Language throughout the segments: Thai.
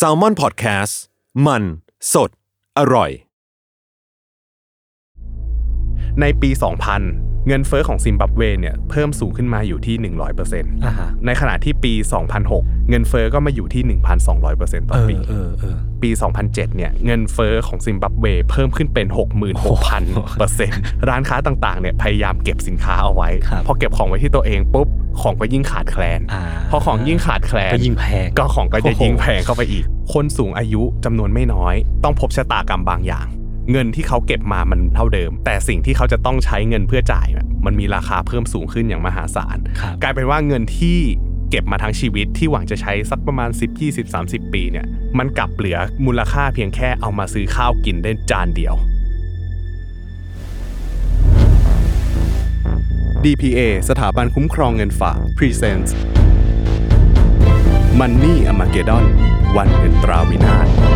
s a l ม o n PODCAST มัน สด อร่อย ในปี 2000 เงินเฟอ้อของซิมบับเวเนี่ยเพิ่มสูงขึ้นมาอยู่ที่ 100%อ่าฮะในขณะที่ปี 2006 เงินเฟอ้อก็มาอยู่ที่ 1,200%ต่เอออปีเออเออปี 2007เนี่ยเงินเฟอ้อของซิมบับเวเพิ่มขึ้นเป็น 66,000%ร้านค้าต่างๆเนี่ยพยายามเก็บสินค้าเอาไว้ครับพอเก็บของไว้ที่ตัวเองปุ๊บของก็ยิ่งขาดแคลนอ่าพอของยิ่งขาดแคลนก็ยิ่งแพงก็ของก็จะโอ้โหยิ่งแพงเข้าไปอีก คนสูงอายุจำนวนไม่น้อย ต้องพบชะตากรรมบางอย่าง เงินที่เขาเก็บมามันเท่าเดิม แต่สิ่งที่เขาจะต้องใช้เงินเพื่อจ่ายเนี่ยมันมีราคาเพิ่มสูงขึ้นอย่างมหาศาลครับกลายเป็นว่าเงินที่เก็บมาทั้งชีวิตที่หวังจะใช้สักประมาณ 10 20 30 ปีเนี่ยมันกลับเหลือมูลค่าเพียงแค่เอามาซื้อข้าวกินได้จานเดียว DPA สถาบันคุ้มครองเงินฝาก Presents Money a m a g e d o n วันเงินตราวินาศ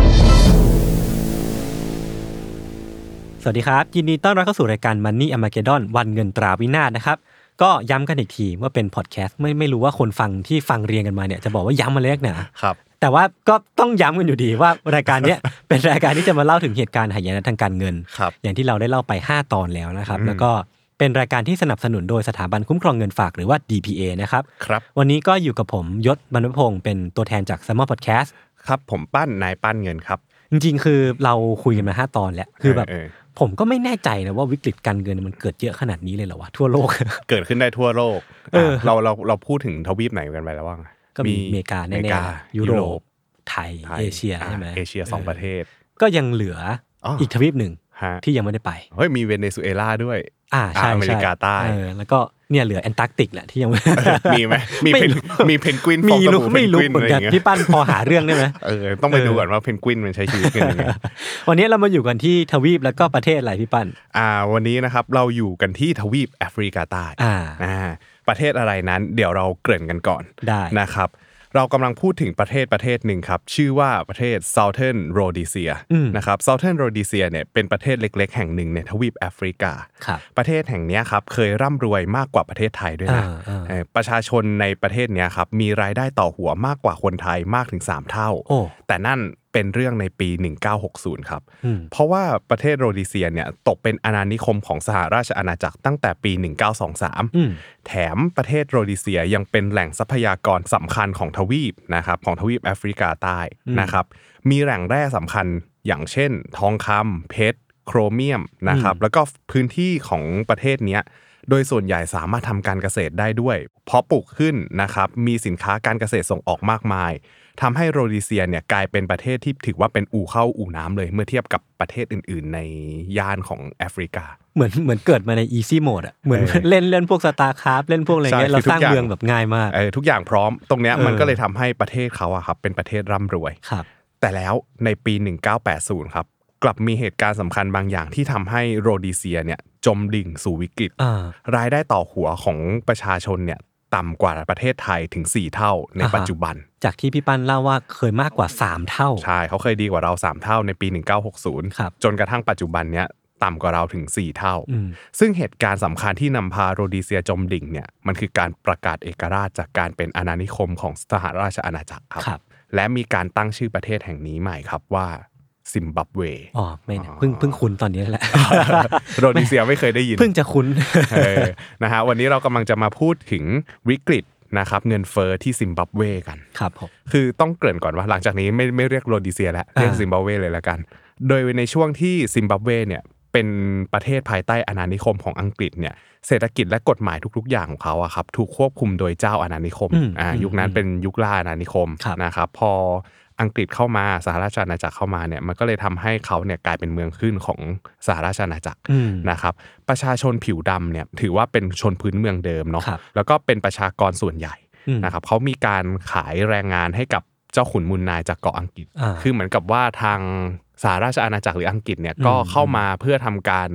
สวัสดีครับ ยินดีต้อนรับเข้าสู่รายการ Money a r m a g e d o n วันเงินตราวินาศนะครับ ก็ย้ำกันอีกทีว่าเป็นพอดแคสต์ไม่ไม่รู้ว่าคนฟังที่ฟังเรียงกันมาเนี่ยจะบอกว่าย้ำมาเล็กหนาครับแต่ว่าก็ต้องย้ำกันอยู่ดีว่ารายการเนี้ยเป็นรายการที่จะมาเล่าถึงเหตุการณ์หายนะทางการเงินครับอย่างที่เราได้เล่าไป 5 ตอนแล้วนะครับอืมแล้วก็เป็นรายการที่สนับสนุนโดยสถาบันคุ้มครองเงินฝากหรือว่า DPA นะครับครับ วันนี้ก็อยู่กับผมยศบรรพพงศ์เป็นตัวแทนจาก s ซ m ม r Podcast ครับผมปั้นนายปั้นเงินครับจริงๆ คือเราคุยกันมาห้าตอนแล้ว คือแบบเออ ผมก็ไม่แน่ใจนะว่าวิกฤตการเงินมันเกิดเยอะขนาดนี้เลยเหรอวะทั่วโลก เกิดขึ้นได้ทั่วโลกเอออะเราเราเราพูดถึงทวีปไหนกันไปแล้วบ้างก็มีอเมริกาอแน่เมริกาๆยุโรปไทยไทยเอเชียอะใช่ไหมเอเชียสองประเทศ ก็ยังเหลืออออีกทวีปหนึ่งฮะ ที่ยังไม่ได้ไปเฮ้ยมีเวเนซุเอลาด้วย อ่าใช่อะอเมริกาช่ใต้เออแล้วก็เนี่ยเหลือแอนตาร์กติกแหละที่ยังไม่มีไหมมีไม่เพนรู้มีเพนกวินฟมีองสรู้บู่ไม่รู้เพนกวินเหมือนกันอะไรอย่างเงี้ยพี่ปั้นพอหาเรื่องได้ไหมเออต้องไปเออดูก่อนว่าเพนกวินมันใช้ชีวิตกันยังไงวันนี้เรามาอยู่กันที่ทวีปแล้วก็ประเทศอะไรพี่ปั้นอ่า วันนี้นะครับเราอยู่กันที่ทวีปแอฟริกาใต้อ่าอ่าประเทศอะไรนั้น เดี๋ยวเราเกริ่นกันก่อนได้นะครับ เรากำลังพูดถึงประเทศประเทศหนึ่งครับ ชื่อว่าประเทศ Southern Rhodesia อืมนะครับ Southern Rhodesia เนี่ยเป็นประเทศเล็ก ๆ แห่งหนึ่งในทวีปแอฟริกาครับประเทศแห่งเนี้ยครับเคยร่ำรวยมากกว่าประเทศไทยด้วยนะอ่าอ่าเออประชาชนในประเทศเนี้ยครับมีรายได้ต่อหัวมากกว่าคนไทยมากถึง 3 เท่าโอ้แต่นั่น เป็นเรื่องในปี 1960 ครับอืมเพราะว่าประเทศโรดีเซียเนี่ยตกเป็นอาณานิคมของสหราชอาณาจักรตั้งแต่ปีอืม1923 แถมประเทศโรดีเซียยังเป็นแหล่งทรัพยากรสำคัญของทวีปนะครับของทวีปแอฟริกาใต้อืมนะครับมีแหล่งแร่สำคัญอย่างเช่น ทองคำเพชรโครเมียมนะครับแล้วก็พื้นที่ของประเทศเนี้ยโดยส่วนใหญ่สามารถทำการเกษตรได้ด้วย เพราะปลูกขึ้นนะครับ มีสินค้าการเกษตรส่งออกมากมาย ทำให้โรดีเซียเนี่ยกลายเป็นประเทศที่ถือว่าเป็นอู่เข้าอู่น้ำเลย เมื่อเทียบกับประเทศอื่น ๆ ในย่านของแอฟริกา เหมือนเหมือนเกิดมาใน easy mode อะเหมือนเออเล่นเล่นพวกสตาร์คราฟเล่นพวกอะไรเงี้ยใช่เราคือทุสร้างกอย่างเมืองแบบง่ายมากเออทุกอย่างพร้อม ตรงเนี้ยเออมันก็เลยทำให้ประเทศเขาอะครับเป็นประเทศร่ำรวยครับแต่แล้วในปี 1980 ครับกลับมีเหตุการณ์สำคัญบางอย่างที่ทำให้โรดีเซียเนี่ยจมดิ่งสู่วิกฤตอ่ารายได้ต่อหัวของประชาชนเนี่ย ต่ำกว่าประเทศไทยถึง 4 เท่าในอ่าฮะปัจจุบัน จากที่พี่ปั้นเล่าว่าเคยมากกว่า 3 เท่า ใช่เขาเคยดีกว่าเรา 3 เท่าในปี 1960ครับจนกระทั่งปัจจุบันเนี้ยต่ำกว่าเราถึง 4 เท่าอืมซึ่งเหตุการณ์สำคัญที่นำพาโรดีเซียจมดิ่งเนี่ยมันคือการประกาศเอกราชจากการเป็นอาณานิคมของสหราชอาณาจักรครับครับและมีการตั้งชื่อประเทศแห่งนี้ใหม่ครับว่า ซิมบับเวอ๋อไม่นะเพิ่งเพิ่งคุ้นตอนนี้แหละโรดีเซียไม่เคยได้ยิน เพิ่งจะคุ้นเออนะฮะวันนี้เรากำลังจะมาพูดถึงวิกฤตนะครับเงินเฟ้อที่ซิมบับเวกันครับผมคือต้องเกริ่นก่อนว่าหลังจากนี้ไม่ไม่เรียกโรดีเซียแล้วเรียกอ่าซิมบับเวเลยละกัน โดยในช่วงที่ซิมบับเวเนี่ยเป็นประเทศภายใต้อาณานิคมของอังกฤษเนี่ยเศรษฐกิจและกฎหมายทุก ๆ อย่างของเขาอะครับถูกควบคุมโดยเจ้าอาณานิคมอืมอ่าอืมยุคนั้นเป็นยุคล่าอาณานิคมครับนะครับพอ อังกฤษเข้ามาสหราชอาณาจักรเข้ามาเนี่ยมันก็เลยทำให้เขาเนี่ยกลายเป็นเมืองขึ้นของสหราชอาณาจักรอืมนะครับประชาชนผิวดำเนี่ยถือว่าเป็นชนพื้นเมืองเดิมเนาะครับแล้วก็เป็นประชากรส่วนใหญ่อืมนะครับเขามีการขายแรงงานให้กับเจ้าขุนมูลนายจากเกาะอังกฤษอ่าคือเหมือนกับว่าทางสหราชอาณาจักรหรืออังกฤษเนี่ยอืมก็เข้ามาเพื่อทำการ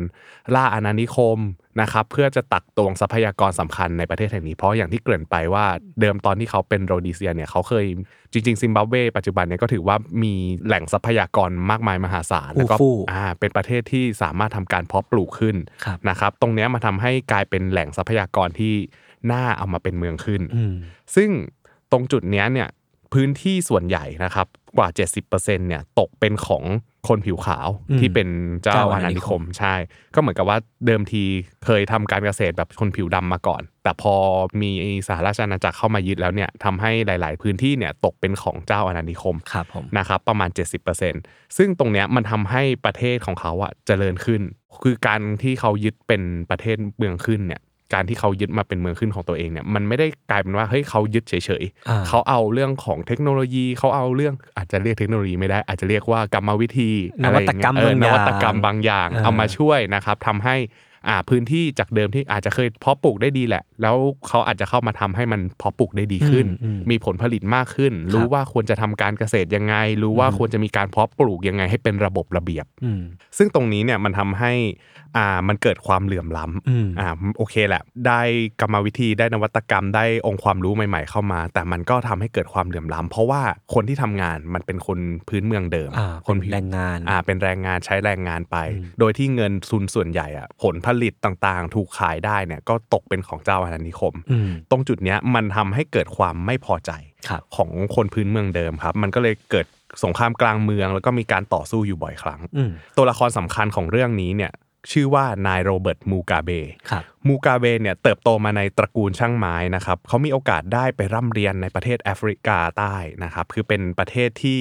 ล่าอาณานิคม นะครับเพื่อจะตักตวงทรัพยากรสำคัญในประเทศแห่งนี้เพราะอย่างที่เกริ่นไปว่าเดิมตอนที่เขาเป็นโรดีเซียเนี่ยเขาเคยจริงๆซิมบับเวปัจจุบันเนี่ยก็ถือว่ามีแหล่งทรัพยากรมากมายมหาศาลแล้วก็ฟู่อ่าเป็นประเทศที่สามารถทำการเพาะปลูกขึ้นครับนะครับตรงเนี้ยมาทำให้กลายเป็นแหล่งทรัพยากรที่น่าเอามาเป็นเมืองขึ้นอืมซึ่งตรงจุดเนี้ยเนี่ยพื้นที่ส่วนใหญ่นะครับกว่า 70%เนี่ยตกเป็นของ คนผิวขาวอืมที่เป็นเจ้าเจ้าอาอาณาณานินิคคมมใช่ ก็เหมือนกับว่าเดิมทีเคยทำการเกษตรแบบคนผิวดำมาก่อน แต่พอมีสหราชอาณาจักรเข้ามายึดแล้วเนี่ยทำให้หลาย ๆ พื้นที่เนี่ยตกเป็นของเจ้าอาณานิคมครับผมนะครับประมาณ 70%ซึ่งตรงเนี้ยมันทำให้ประเทศของเขาอะเจริญขึ้น คือการที่เขายึดเป็นประเทศเมืองขึ้นเนี่ย การที่เขายึดมาเป็นเมืองขึ้นของตัวเองเนี่ยมันไม่ได้กลายเป็นว่าเฮ้ยเขายึดเฉยอ่าๆเขาเอาเรื่องของเทคโนโลยีเขาเอาเรื่องอาจจะเรียกเทคโนโลยีไม่ได้ อาจจะเรียกว่ากรรมวิธีนวัตกรรมอะไอย่างเงี้ยเออนบางอย่างวัตกรรมบางอย่างอ่าเอามาช่วยนะครับทำให้ อ่าพื้นที่จากเดิมที่อาจจะเคยเพาะปลูกได้ดีแหละ แล้วเขาอาจจะเข้ามาทำให้มันเพาะปลูกได้ดีขึ้นอืมอืมมีผลผลิตมากขึ้น รู้ว่าควรจะทำการเกษตรยังไง รู้ว่าควรจะมีการเพาะปลูกยังไงให้เป็นระบบระเบียบอืมซึ่งตรงนี้เนี่ยมันทำให้อ่ามันเกิดความเหลื่อมล้อืมำอ่าโอเคแหละ ได้กรรมวิธีได้นวัตกรรมได้องค์ความรู้ใหม่ ๆ เข้ามา แต่มันก็ทำให้เกิดความเหลื่อมล้ำเพราะว่าคนที่ทำงานมันเป็นคนพื้นเมืองเดิมอ่าคนเป็นผิวแรงงานอ่าเป็นแรงงานใช้แรงงานไปอืมโดยที่เงินทุนส่วนใหญ่อะผลผลิตต่างๆ ถูกขายได้เนี่ยก็ตกเป็นของเจ้าอาณานิคมอืมตรงจุดเนี้ยมันทำให้เกิดความไม่พอใจครับของคนพื้นเมืองเดิมครับ มันก็เลยเกิดสงครามกลางเมือง แล้วก็มีการต่อสู้อยู่บ่อยครั้งอืมตัวละครสำคัญของเรื่องนี้เนี่ยชื่อว่านายโรเบิร์ตมูกาเบครับมูกาเบเนี่ยเติบโตมาในตระกูลช่างไม้นะครับเขามีโอกาสได้ไปร่ำเรียนในประเทศแอฟริกาใต้นะครับคือเป็นประเทศที่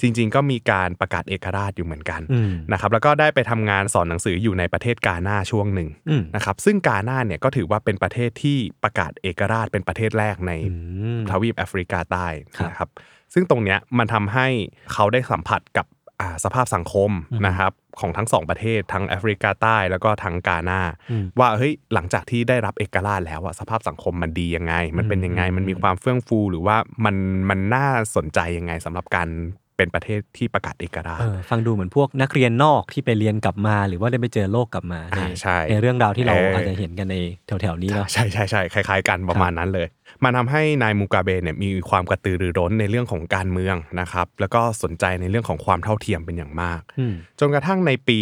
จริง ๆ ก็มีการประกาศเอกราชอยู่เหมือนกันอืมนะครับแล้วก็ได้ไปทำงานสอนหนังสืออยู่ในประเทศกาหน้าช่วงหนึ่งอืมนะครับซึ่งกาหน้าเนี่ยก็ถือว่าเป็นประเทศที่ประกาศเอกราชเป็นประเทศแรกในอืมทวีปแอฟริกาใต้ครับนะครับซึ่งตรงเนี้ยมันทำให้เขาได้สัมผัสกับอ่าสภาพสังคมอืมนะครับของทั้งสองประเทศทั้งแอฟริกาใต้แล้วก็ทั้งกาหน้าอืมว่าเฮ้ยหลังจากที่ได้รับเอกราชแล้วอะสภาพสังคมมันดียังไง มันเป็นยังไงอืมมันมีความเฟื่องฟู หรือว่ามันมันน่าสนใจยังไงสำหรับการ เป็นประเทศที่ประกาศเอกราชเออฟังดูเหมือนพวกนักเรียนนอกที่ไปเรียนกลับมา หรือว่าได้ไปเจอโลกกลับมาอ่าใช่ในเรื่องราวที่เราเออออาจจะเห็นกันในแถวๆนี้เนาะใช่ใช่ใช่คล้าย ๆ กันประมาณนั้นเลย มันทำให้นายมูกาเบเนี่ยมีความกระตือรือร้นในเรื่องของการเมืองนะครับแล้วก็สนใจในเรื่องของความเท่าเทียมเป็นอย่างมากอืมจนกระทั่งในปี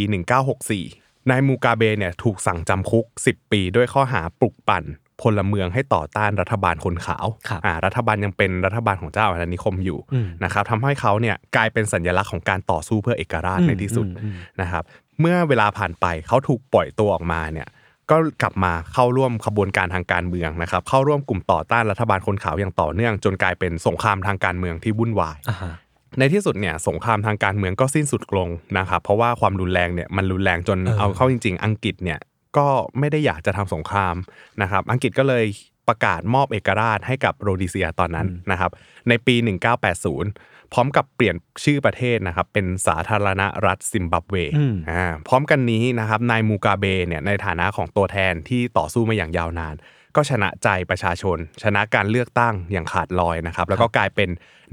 1964นายมูกาเบเนี่ยถูกสั่งจำคุก 10 ปีด้วยข้อหาปลุกปั่น พลเมืองให้ต่อต้านรัฐบาลคนขาวครับอ่ารัฐบาลยังเป็นรัฐบาลของเจ้าอาณานิคมอยู่อืมนะครับทำให้เขาเนี่ยกลายเป็นสัญลักษณ์ของการต่อสู้เพื่อเอกราชอืมในที่สุดอืมอืมนะครับเมื่อเวลาผ่านไปเขาถูกปล่อยตัวออกมาเนี่ยก็กลับมาเข้าร่วมขบวนการทางการเมืองนะครับเข้าร่วมกลุ่มต่อต้านรัฐบาลคนขาวอย่างต่อเนื่องจนกลายเป็นสงครามทางการเมืองที่วุ่นวายอ่าฮะในที่สุดเนี่ยสงครามทางการเมืองก็สิ้นสุดลงนะครับเพราะว่าความรุนแรงเนี่ยมันรุนแรงจนเออเอาเข้าจริง ๆ อังกฤษเนี่ย ก็ไม่ได้อยากจะทำสงครามนะครับ อังกฤษก็เลยประกาศมอบเอกราชให้กับโรดิเซียตอนนั้นนะครับ ในปี 1980 พร้อมกับเปลี่ยนชื่อประเทศนะครับ เป็นสาธารณรัฐซิมบับเวอืมอ่าพร้อมกันนี้นะครับนายมูกาเบเนี่ยในฐานะของตัวแทนที่ต่อสู้มาอย่างยาวนาน ก็ชนะใจประชาชน ชนะการเลือกตั้งอย่างขาดลอยนะครับ แล้วก็กลายเป็น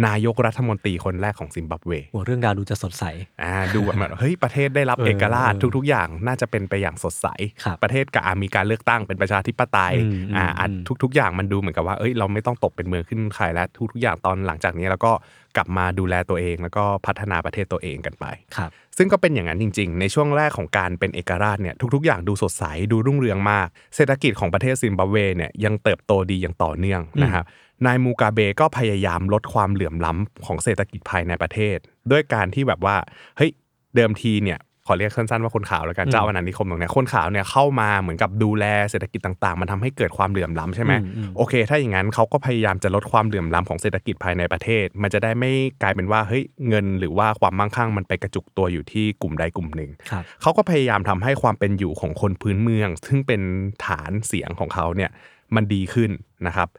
นายกรัฐมนตรีคนแรกของซิมบับเวโอ้เรื่องราวดูจะสดใสอ่าดูแบบเฮ้ยประเทศได้รับเออเอกราชเออทุก ๆ อย่างน่าจะเป็นไปอย่างสดใสครับประเทศก็อ่ามีการเลือกตั้งเป็นประชาธิปไตยอืมอ่าอืมอะอืมทุก ๆ อย่างมันดูเหมือนกับว่าเอ้ยเราไม่ต้องตกเป็นเมืองขึ้นใครแล้วทุกๆอย่างตอนหลังจากนี้เราก็ก ลับมาดูแลตัวเอง แล้วก็พัฒนาประเทศตัวเองกันไปครับซึ่งก็เป็นอย่างนั้นจริง ๆ ในช่วงแรกของการเป็นเอกราชเนี่ยทุกๆ อย่างดูสดใสดูรุ่งเรืองมาก เศรษฐกิจของประเทศซิมบับเวเนี่ยยังเติบโตดีอย่างต่อเนื่องนะครับนายมูกาเบก็พยายามลดความเหลื่อมล้ำของเศรษฐกิจภายในประเทศ ด้วยการที่แบบว่าเฮ้ยเดิมทีเนี่ย ขอเรียกสั้นๆว่าคนขาวแล้วกันอืมเจ้าอาณานิคมตรงเนี้ยคนขาวเนี่ยเข้ามาเหมือนกับดูแลเศรษฐกิจต่างๆ มันทำให้เกิดความเหลื่อมล้ำใช่ไหมอืมอืมโอเค ถ้าอย่างนั้นเขาก็พยายามจะลดความเหลื่อมล้ำของเศรษฐกิจภายในประเทศ มันจะได้ไม่กลายเป็นว่าเฮ้ยเงินหรือว่าความมั่งคั่งมันไปกระจุกตัวอยู่ที่กลุ่มใดกลุ่มหนึ่งครับเขาก็พยายามทำให้ความเป็นอยู่ของคนพื้นเมือง ซึ่งเป็นฐานเสียงของเขาเนี่ยมันดีขึ้นนะครับ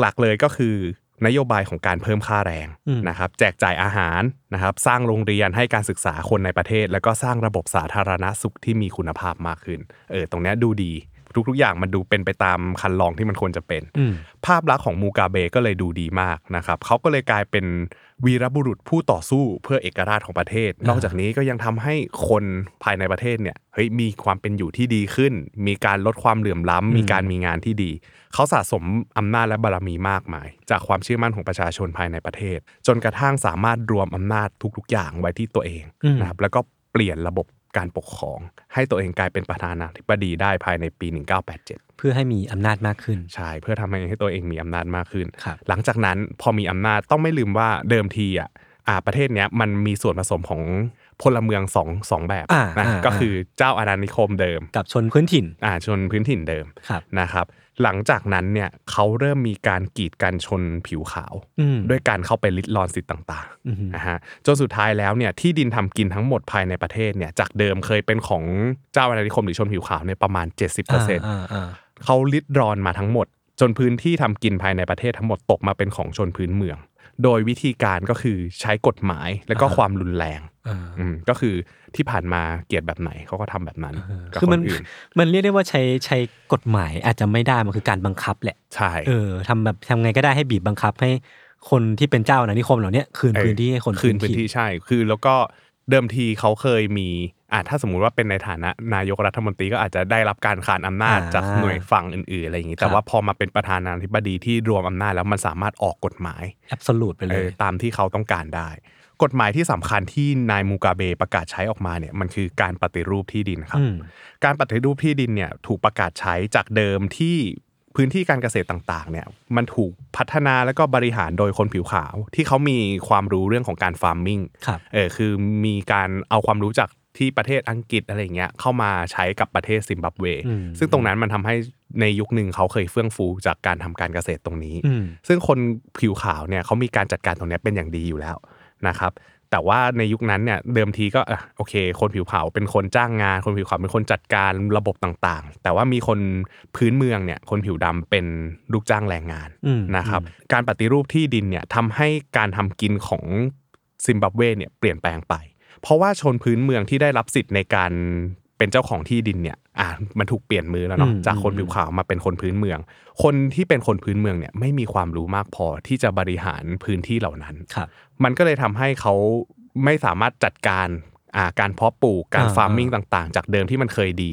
หลักๆเลยก็คือ นโยบายของการเพิ่มค่าแรงอืมนะครับแจกจ่ายอาหารนะครับสร้างโรงเรียนให้การศึกษาคนในประเทศ แล้วก็สร้างระบบสาธารณสุขที่มีคุณภาพมากขึ้นเออตรงเนี้ยดูดีทุกๆ อย่างมันดูเป็นไปตามคันลองที่มันควรจะเป็นอืมภาพลักษณ์ของมูกาเบก็เลยดูดีมากนะครับเขาก็เลยกลายเป็น วีรบุรุษผู้ต่อสู้เพื่อเอกราชของประเทศ นอกจากนี้ก็ยังทำให้คนภายในประเทศเนี่ยเฮ้ยมีความเป็นอยู่ที่ดีขึ้น มีการลดความเหลื่อมล้ำมีการมีงานที่ดี เขาสะสมอำนาจและบารมีมากมาย จากความเชื่อมั่นของประชาชนภายในประเทศ จนกระทั่งสามารถรวมอำนาจทุกๆ อย่างไว้ที่ตัวเองอืมนะครับแล้วก็เปลี่ยนระบบ การปกครอง ให้ตัวเองกลายเป็นประธานาธิบดีได้ภายในปี 1987 เพื่อให้มีอำนาจมากขึ้น ใช่ เพื่อทำให้ให้ตัวเองมีอำนาจมากขึ้นครับหลังจากนั้นพอมีอำนาจต้องไม่ลืมว่าเดิมทีอะอ่า ประเทศเนี้ยมันมีส่วนผสมของพลเมืองสองสองแบบอ่านะอ่าก็คือเจ้าอาณานิคมเดิม กับชนพื้นถิ่นอ่าชนพื้นถิ่นเดิมครับนะครับหลังจากนั้นเนี่ยเขาเริ่มมีการกีดกันชนผิวขาวอืมด้วยการเข้าไปลิดรอนสิทธิ์ต่างอือฮึๆนะฮะจนสุดท้ายแล้วเนี่ยที่ดินทำกินทั้งหมดภายในประเทศเนี่ยจากเดิมเคยเป็นของเจ้าอาณานิคมหรือชนผิวขาวเนี่ยประมาณ 70%อ่าอ่าเขาลิดรอนมาทั้งหมด จนพื้นที่ทำกินภายในประเทศทั้งหมดตกมาเป็นของชนพื้นเมือง โดยวิธีการก็คือใช้กฎหมายและก็ความรุนแรงอ่าอืมก็คือที่ผ่านมาเกลียดแบบไหนเขาก็ทำแบบนั้นกับคือคมันนอื่นมันเรียกได้ว่าใช้ใช้กฎหมายอาจจะไม่ได้มันคือการบังคับแหละใช่เออทำแบบทำไงก็ได้ให้บีบบังคับให้คนที่เป็นเจ้าอาณานิคมเหล่าเนี้ยคืนเออพื้นที่ให้คนคืนพื้นที่ใช่ คือแล้วก็เดิมทีเขาเคยมี อ่าถ้าสมมุติว่าเป็นในฐานะนายกรัฐมนตรีก็อาจจะได้รับการขานอำนาจจากหน่วยฝั่งอื่นๆอะไรอย่างนี้ แต่ว่าพอมาเป็นประธานาธิบดีที่รวมอำนาจแล้วมันสามารถออกกฎหมายแอบสลูดไปเลเอยอตามที่เขาต้องการได้ กฎหมายที่สำคัญที่นายมูกาเบประกาศใช้ออกมาเนี่ยมันคือการปฏิรูปที่ดินครับอืมการปฏิรูปที่ดินเนี่ยถูกประกาศใช้จากเดิมที่พื้นที่การเกษตรต่างๆ เนี่ยมันถูกพัฒนาแล้วก็บริหารโดยคนผิวขาว ที่เขามีความรู้เรื่องของการฟาร์มมิ่งครับเออคือมีการเอาความรู้จาก ที่ประเทศอังกฤษอะไรเงี้ยเข้ามาใช้กับประเทศซิมบับเวอืมซึ่งตรงนั้นมันทำให้ในยุคหนึ่งเขาเคยเฟื่องฟูจากการทำการเกษตรตรงนี้อืมซึ่งคนผิวขาวเนี่ยเขามีการจัดการตรงเนี้ยเป็นอย่างดีอยู่แล้วนะครับแต่ว่าในยุคนั้นเนี่ยเดิมทีก็อะโอเค คนผิวขาวเป็นคนจ้างงาน คนผิวขาวเป็นคนจัดการระบบต่างๆ แต่ว่ามีคนพื้นเมืองเนี่ยคนผิวดำเป็นลูกจ้างแรงงานอืมนะครับการปฏิรูปที่ดินเนี่ยทำให้การทำกินของซิมบับเวเนี่ยเปลี่ยนแปลงไป เพราะว่าชนพื้นเมืองที่ได้รับสิทธิ์ในการเป็นเจ้าของที่ดินเนี่ย อะมันถูกเปลี่ยนมือแล้วเนาะอืมจากคนผิวขาวมาเป็นคนพื้นเมือง คนที่เป็นคนพื้นเมืองเนี่ยไม่มีความรู้มากพอที่จะบริหารพื้นที่เหล่านั้นครับมันก็เลยทำให้เขาไม่สามารถจัดการอ่าการเพาะปลูก การอ่า farming ต่างๆ จากเดิมที่มันเคยดี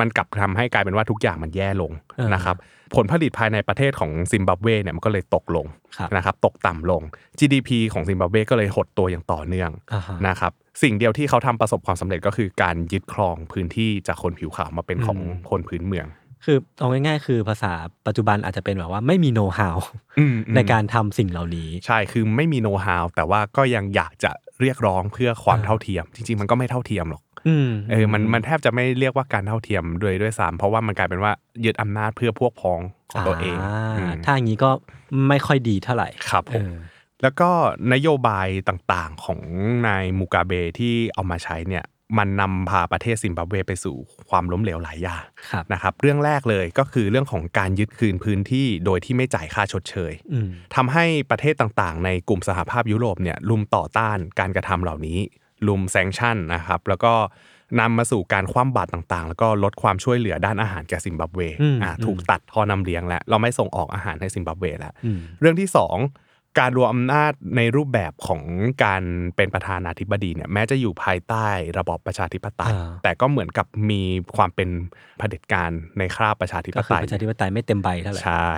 มันกลับทำให้กลายเป็นว่าทุกอย่างมันแย่ลงอ่านนะครับ ผลผลิตภายในประเทศของซิมบับเวเนี่ยมันก็เลยตกลงครับนะครับ ตกต่ำลง GDP ของซิมบับเวก็เลยหดตัวอย่างต่อเนื่องอ่าฮะนะครับ สิ่งเดียวที่เขาทำประสบความสำเร็จก็คือการยึดครองพื้นที่จากคนผิวขาวมาเป็นของอืมคนพื้นเมือง คือเอาง่ายๆ คือภาษาปัจจุบันอาจจะเป็นแบบว่าไม่มีโน้ตฮาวอืมอืมในการทำสิ่งเหล่านี้ ใช่คือไม่มีโน้ตฮาวแต่ว่าก็ยังอยากจะเรียกร้องเพื่อความอ่าเท่าเทียม จริงๆ มันก็ไม่เท่าเทียมหรอกอืมเออมันมันแทบจะไม่เรียกว่าการเท่าเทียมด้วยด้วยซ้ำเพราะว่ามันกลายเป็นว่ายึดอำนาจเพื่อพวกพ้องของตัวเองาอืมถ้าอย่างนี้ก็ไม่ค่อยดีเท่าไหร่ครับผมเออ แล้วก็นโยบายต่างๆของนายมูกาเบที่เอามาใช้เนี่ยมันนำพาประเทศซิมบับเวไปสู่ความล้มเหลวหลายอย่างครับนะครับ เรื่องแรกเลยก็คือเรื่องของการยึดคืนพื้นที่โดยที่ไม่จ่ายค่าชดเชยอืมทำให้ประเทศต่างๆ ในกลุ่มสหภาพยุโรปเนี่ยลุมต่อต้านการกระทำเหล่านี้ ลุมแซงชั่นนะครับ แล้วก็นำมาสู่การคว่ำบาตรต่างๆ แล้วก็ลดความช่วยเหลือด้านอาหารแก่ซิมบับเวอืมอ่าอืมถูกตัดทอนำเลี้ยงแล้วเราไม่ส่งออกอาหารให้ซิมบับเวแล้วอืมเรื่องที่สอง การรวมอำนาจในรูปแบบของการเป็นประธานาธิบดีเนี่ยแม้จะอยู่ภายใต้ระบอบประชาธิปไตยอ่าแต่ก็เหมือนกับมีความเป็นเผด็จการในคราบประชาธิปก็คืไตอยประชาธิปไตยไม่เต็มใบเท่าไหร่ใช่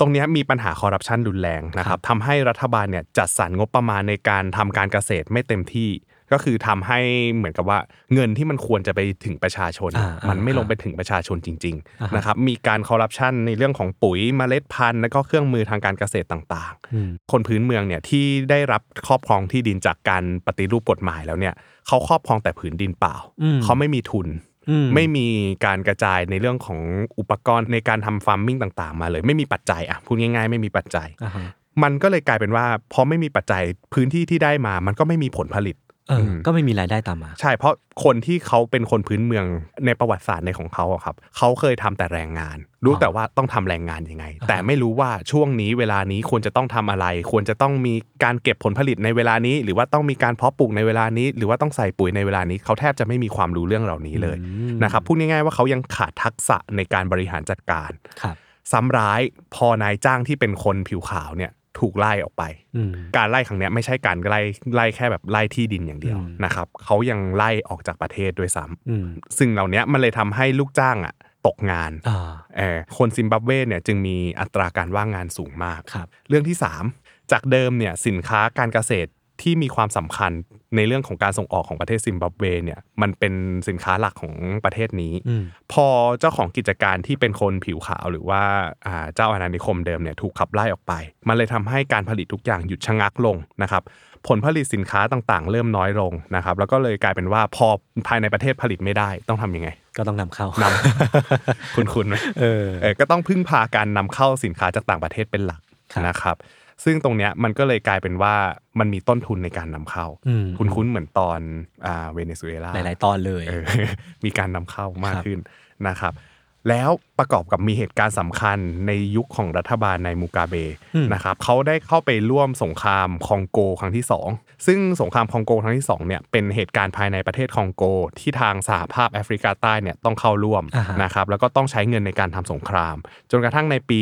ตรงเนี้ยมีปัญหาคอร์รัปชันรุนแรงนะครับทำให้รัฐบาลเนี่ยจัดสรรงบประมาณในการทำการเกษตรไม่เต็มที่ ก็คือทำให้เหมือนกับว่าเงินที่มันควรจะไปถึงประชาชนอ่าอ่ามันไม่ลงไปถึงประชาชนจริงอ่าฮะๆนะครับมีการคอร์รัปชันในเรื่องของปุ๋ยเมล็ดพันธุ์ และก็เครื่องมือทางการเกษตรต่างอืมๆคนพื้นเมืองเนี่ยที่ได้รับครอบครองที่ดินจากการปฏิรูปกฎหมายแล้วเนี่ยเขาครอบครองแต่ผืนดินเปล่าอืมเขาไม่มีทุนอืไม่มีการกระจายในเรื่องของอุปกรณ์ในการทำ farming ต่างๆ มาเลย ไม่มีปัจจัยอะพูดง่ายๆ ไม่มีปัจจัยอ่าฮะมันก็เลยกลายเป็นว่าพอไม่มีปัจจัยพื้นที่ที่ได้มา มันก็ไม่มีผลผลิต เอออมก็ไม่มีรายได้ตามมา ใช่เพราะคนที่เขาเป็นคนพื้นเมืองในประวัติศาสตร์ในของเขาอะครับเขาเคยทำแต่แรงงาน รู้อ๋อแต่ว่าต้องทำแรงงานยังไงอ่าฮะแต่ไม่รู้ว่าช่วงนี้เวลานี้ควรจะต้องทำอะไร ควรจะต้องมีการเก็บผลผลิตในเวลานี้ หรือว่าต้องมีการเพาะปลูกในเวลานี้ หรือว่าต้องใส่ปุ๋ยในเวลานี้เขาแทบจะไม่มีความรู้เรื่องเหล่านี้เลยอืมนะครับพูดง่ายๆว่าเขายังขาดทักษะในการบริหารจัดการครับซ้ำร้ายพอนายจ้างที่เป็นคนผิวขาวเนี่ย ถูกไล่ออกไปอืมการไล่ครั้งเนี้ยไม่ใช่การไล่ไล่แค่แบบไล่ที่ดินอย่างเดียวอืมนะครับเขายังไล่ออกจากประเทศด้วยซ้ำอืมซึ่งเหล่าเนี้ยมันเลยทำให้ลูกจ้างอะตกงานอ่าเออคนซิมบับเวเนี่ยจึงมีอัตราการว่างงานสูงมากครับเรื่องที่ 3 จากเดิมเนี่ยสินค้าการเกษตร ที่มีความสำคัญในเรื่องของการส่งออกของประเทศซิมบับเวเนี่ยมันเป็นสินค้าหลักของประเทศนี้อืมพอเจ้าของกิจการที่เป็นคนผิวขาวหรือว่าอ่าเจ้าอาณานิคมเดิมเนี่ยถูกขับไล่ออกไป มันเลยทำให้การผลิตทุกอย่างหยุดชะงักลงนะครับผลผลิตสินค้าต่างๆ เริ่มน้อยลงนะครับแล้วก็เลยกลายเป็นว่าพอภายในประเทศผลิตไม่ได้ต้องทำยังไง ก็ต้องนำเข้านำคุณคุณไหมเออเออก็ต้องพึ่งพาการนำเข้าสินค้าจากต่างประเทศเป็นหลักครับนะครับ ซึ่งตรงเนี้ยมันก็เลยกลายเป็นว่ามันมีต้นทุนในการนำเข้าอืมคุณคุ้นๆเหมือนตอนอ่าเวเนซุเอลาหลายๆตอนเลยเออมีการนำเข้ามากครับขึ้นนะครับ แล้วประกอบกับมีเหตุการณ์สำคัญในยุคของรัฐบาลในมูกาเบนะครับเขาได้เข้าไปร่วมสงครามคองโกครั้งที่ 2 ซึ่งสงครามคองโกครั้งที่2เนี่ยเป็นเหตุการณ์ภายในประเทศคองโก ที่ทางสหภาพแอฟริกาใต้เนี่ยต้องเข้าร่วมอ่าฮะนะครับแล้วก็ต้องใช้เงินในการทำสงคราม จนกระทั่งในปี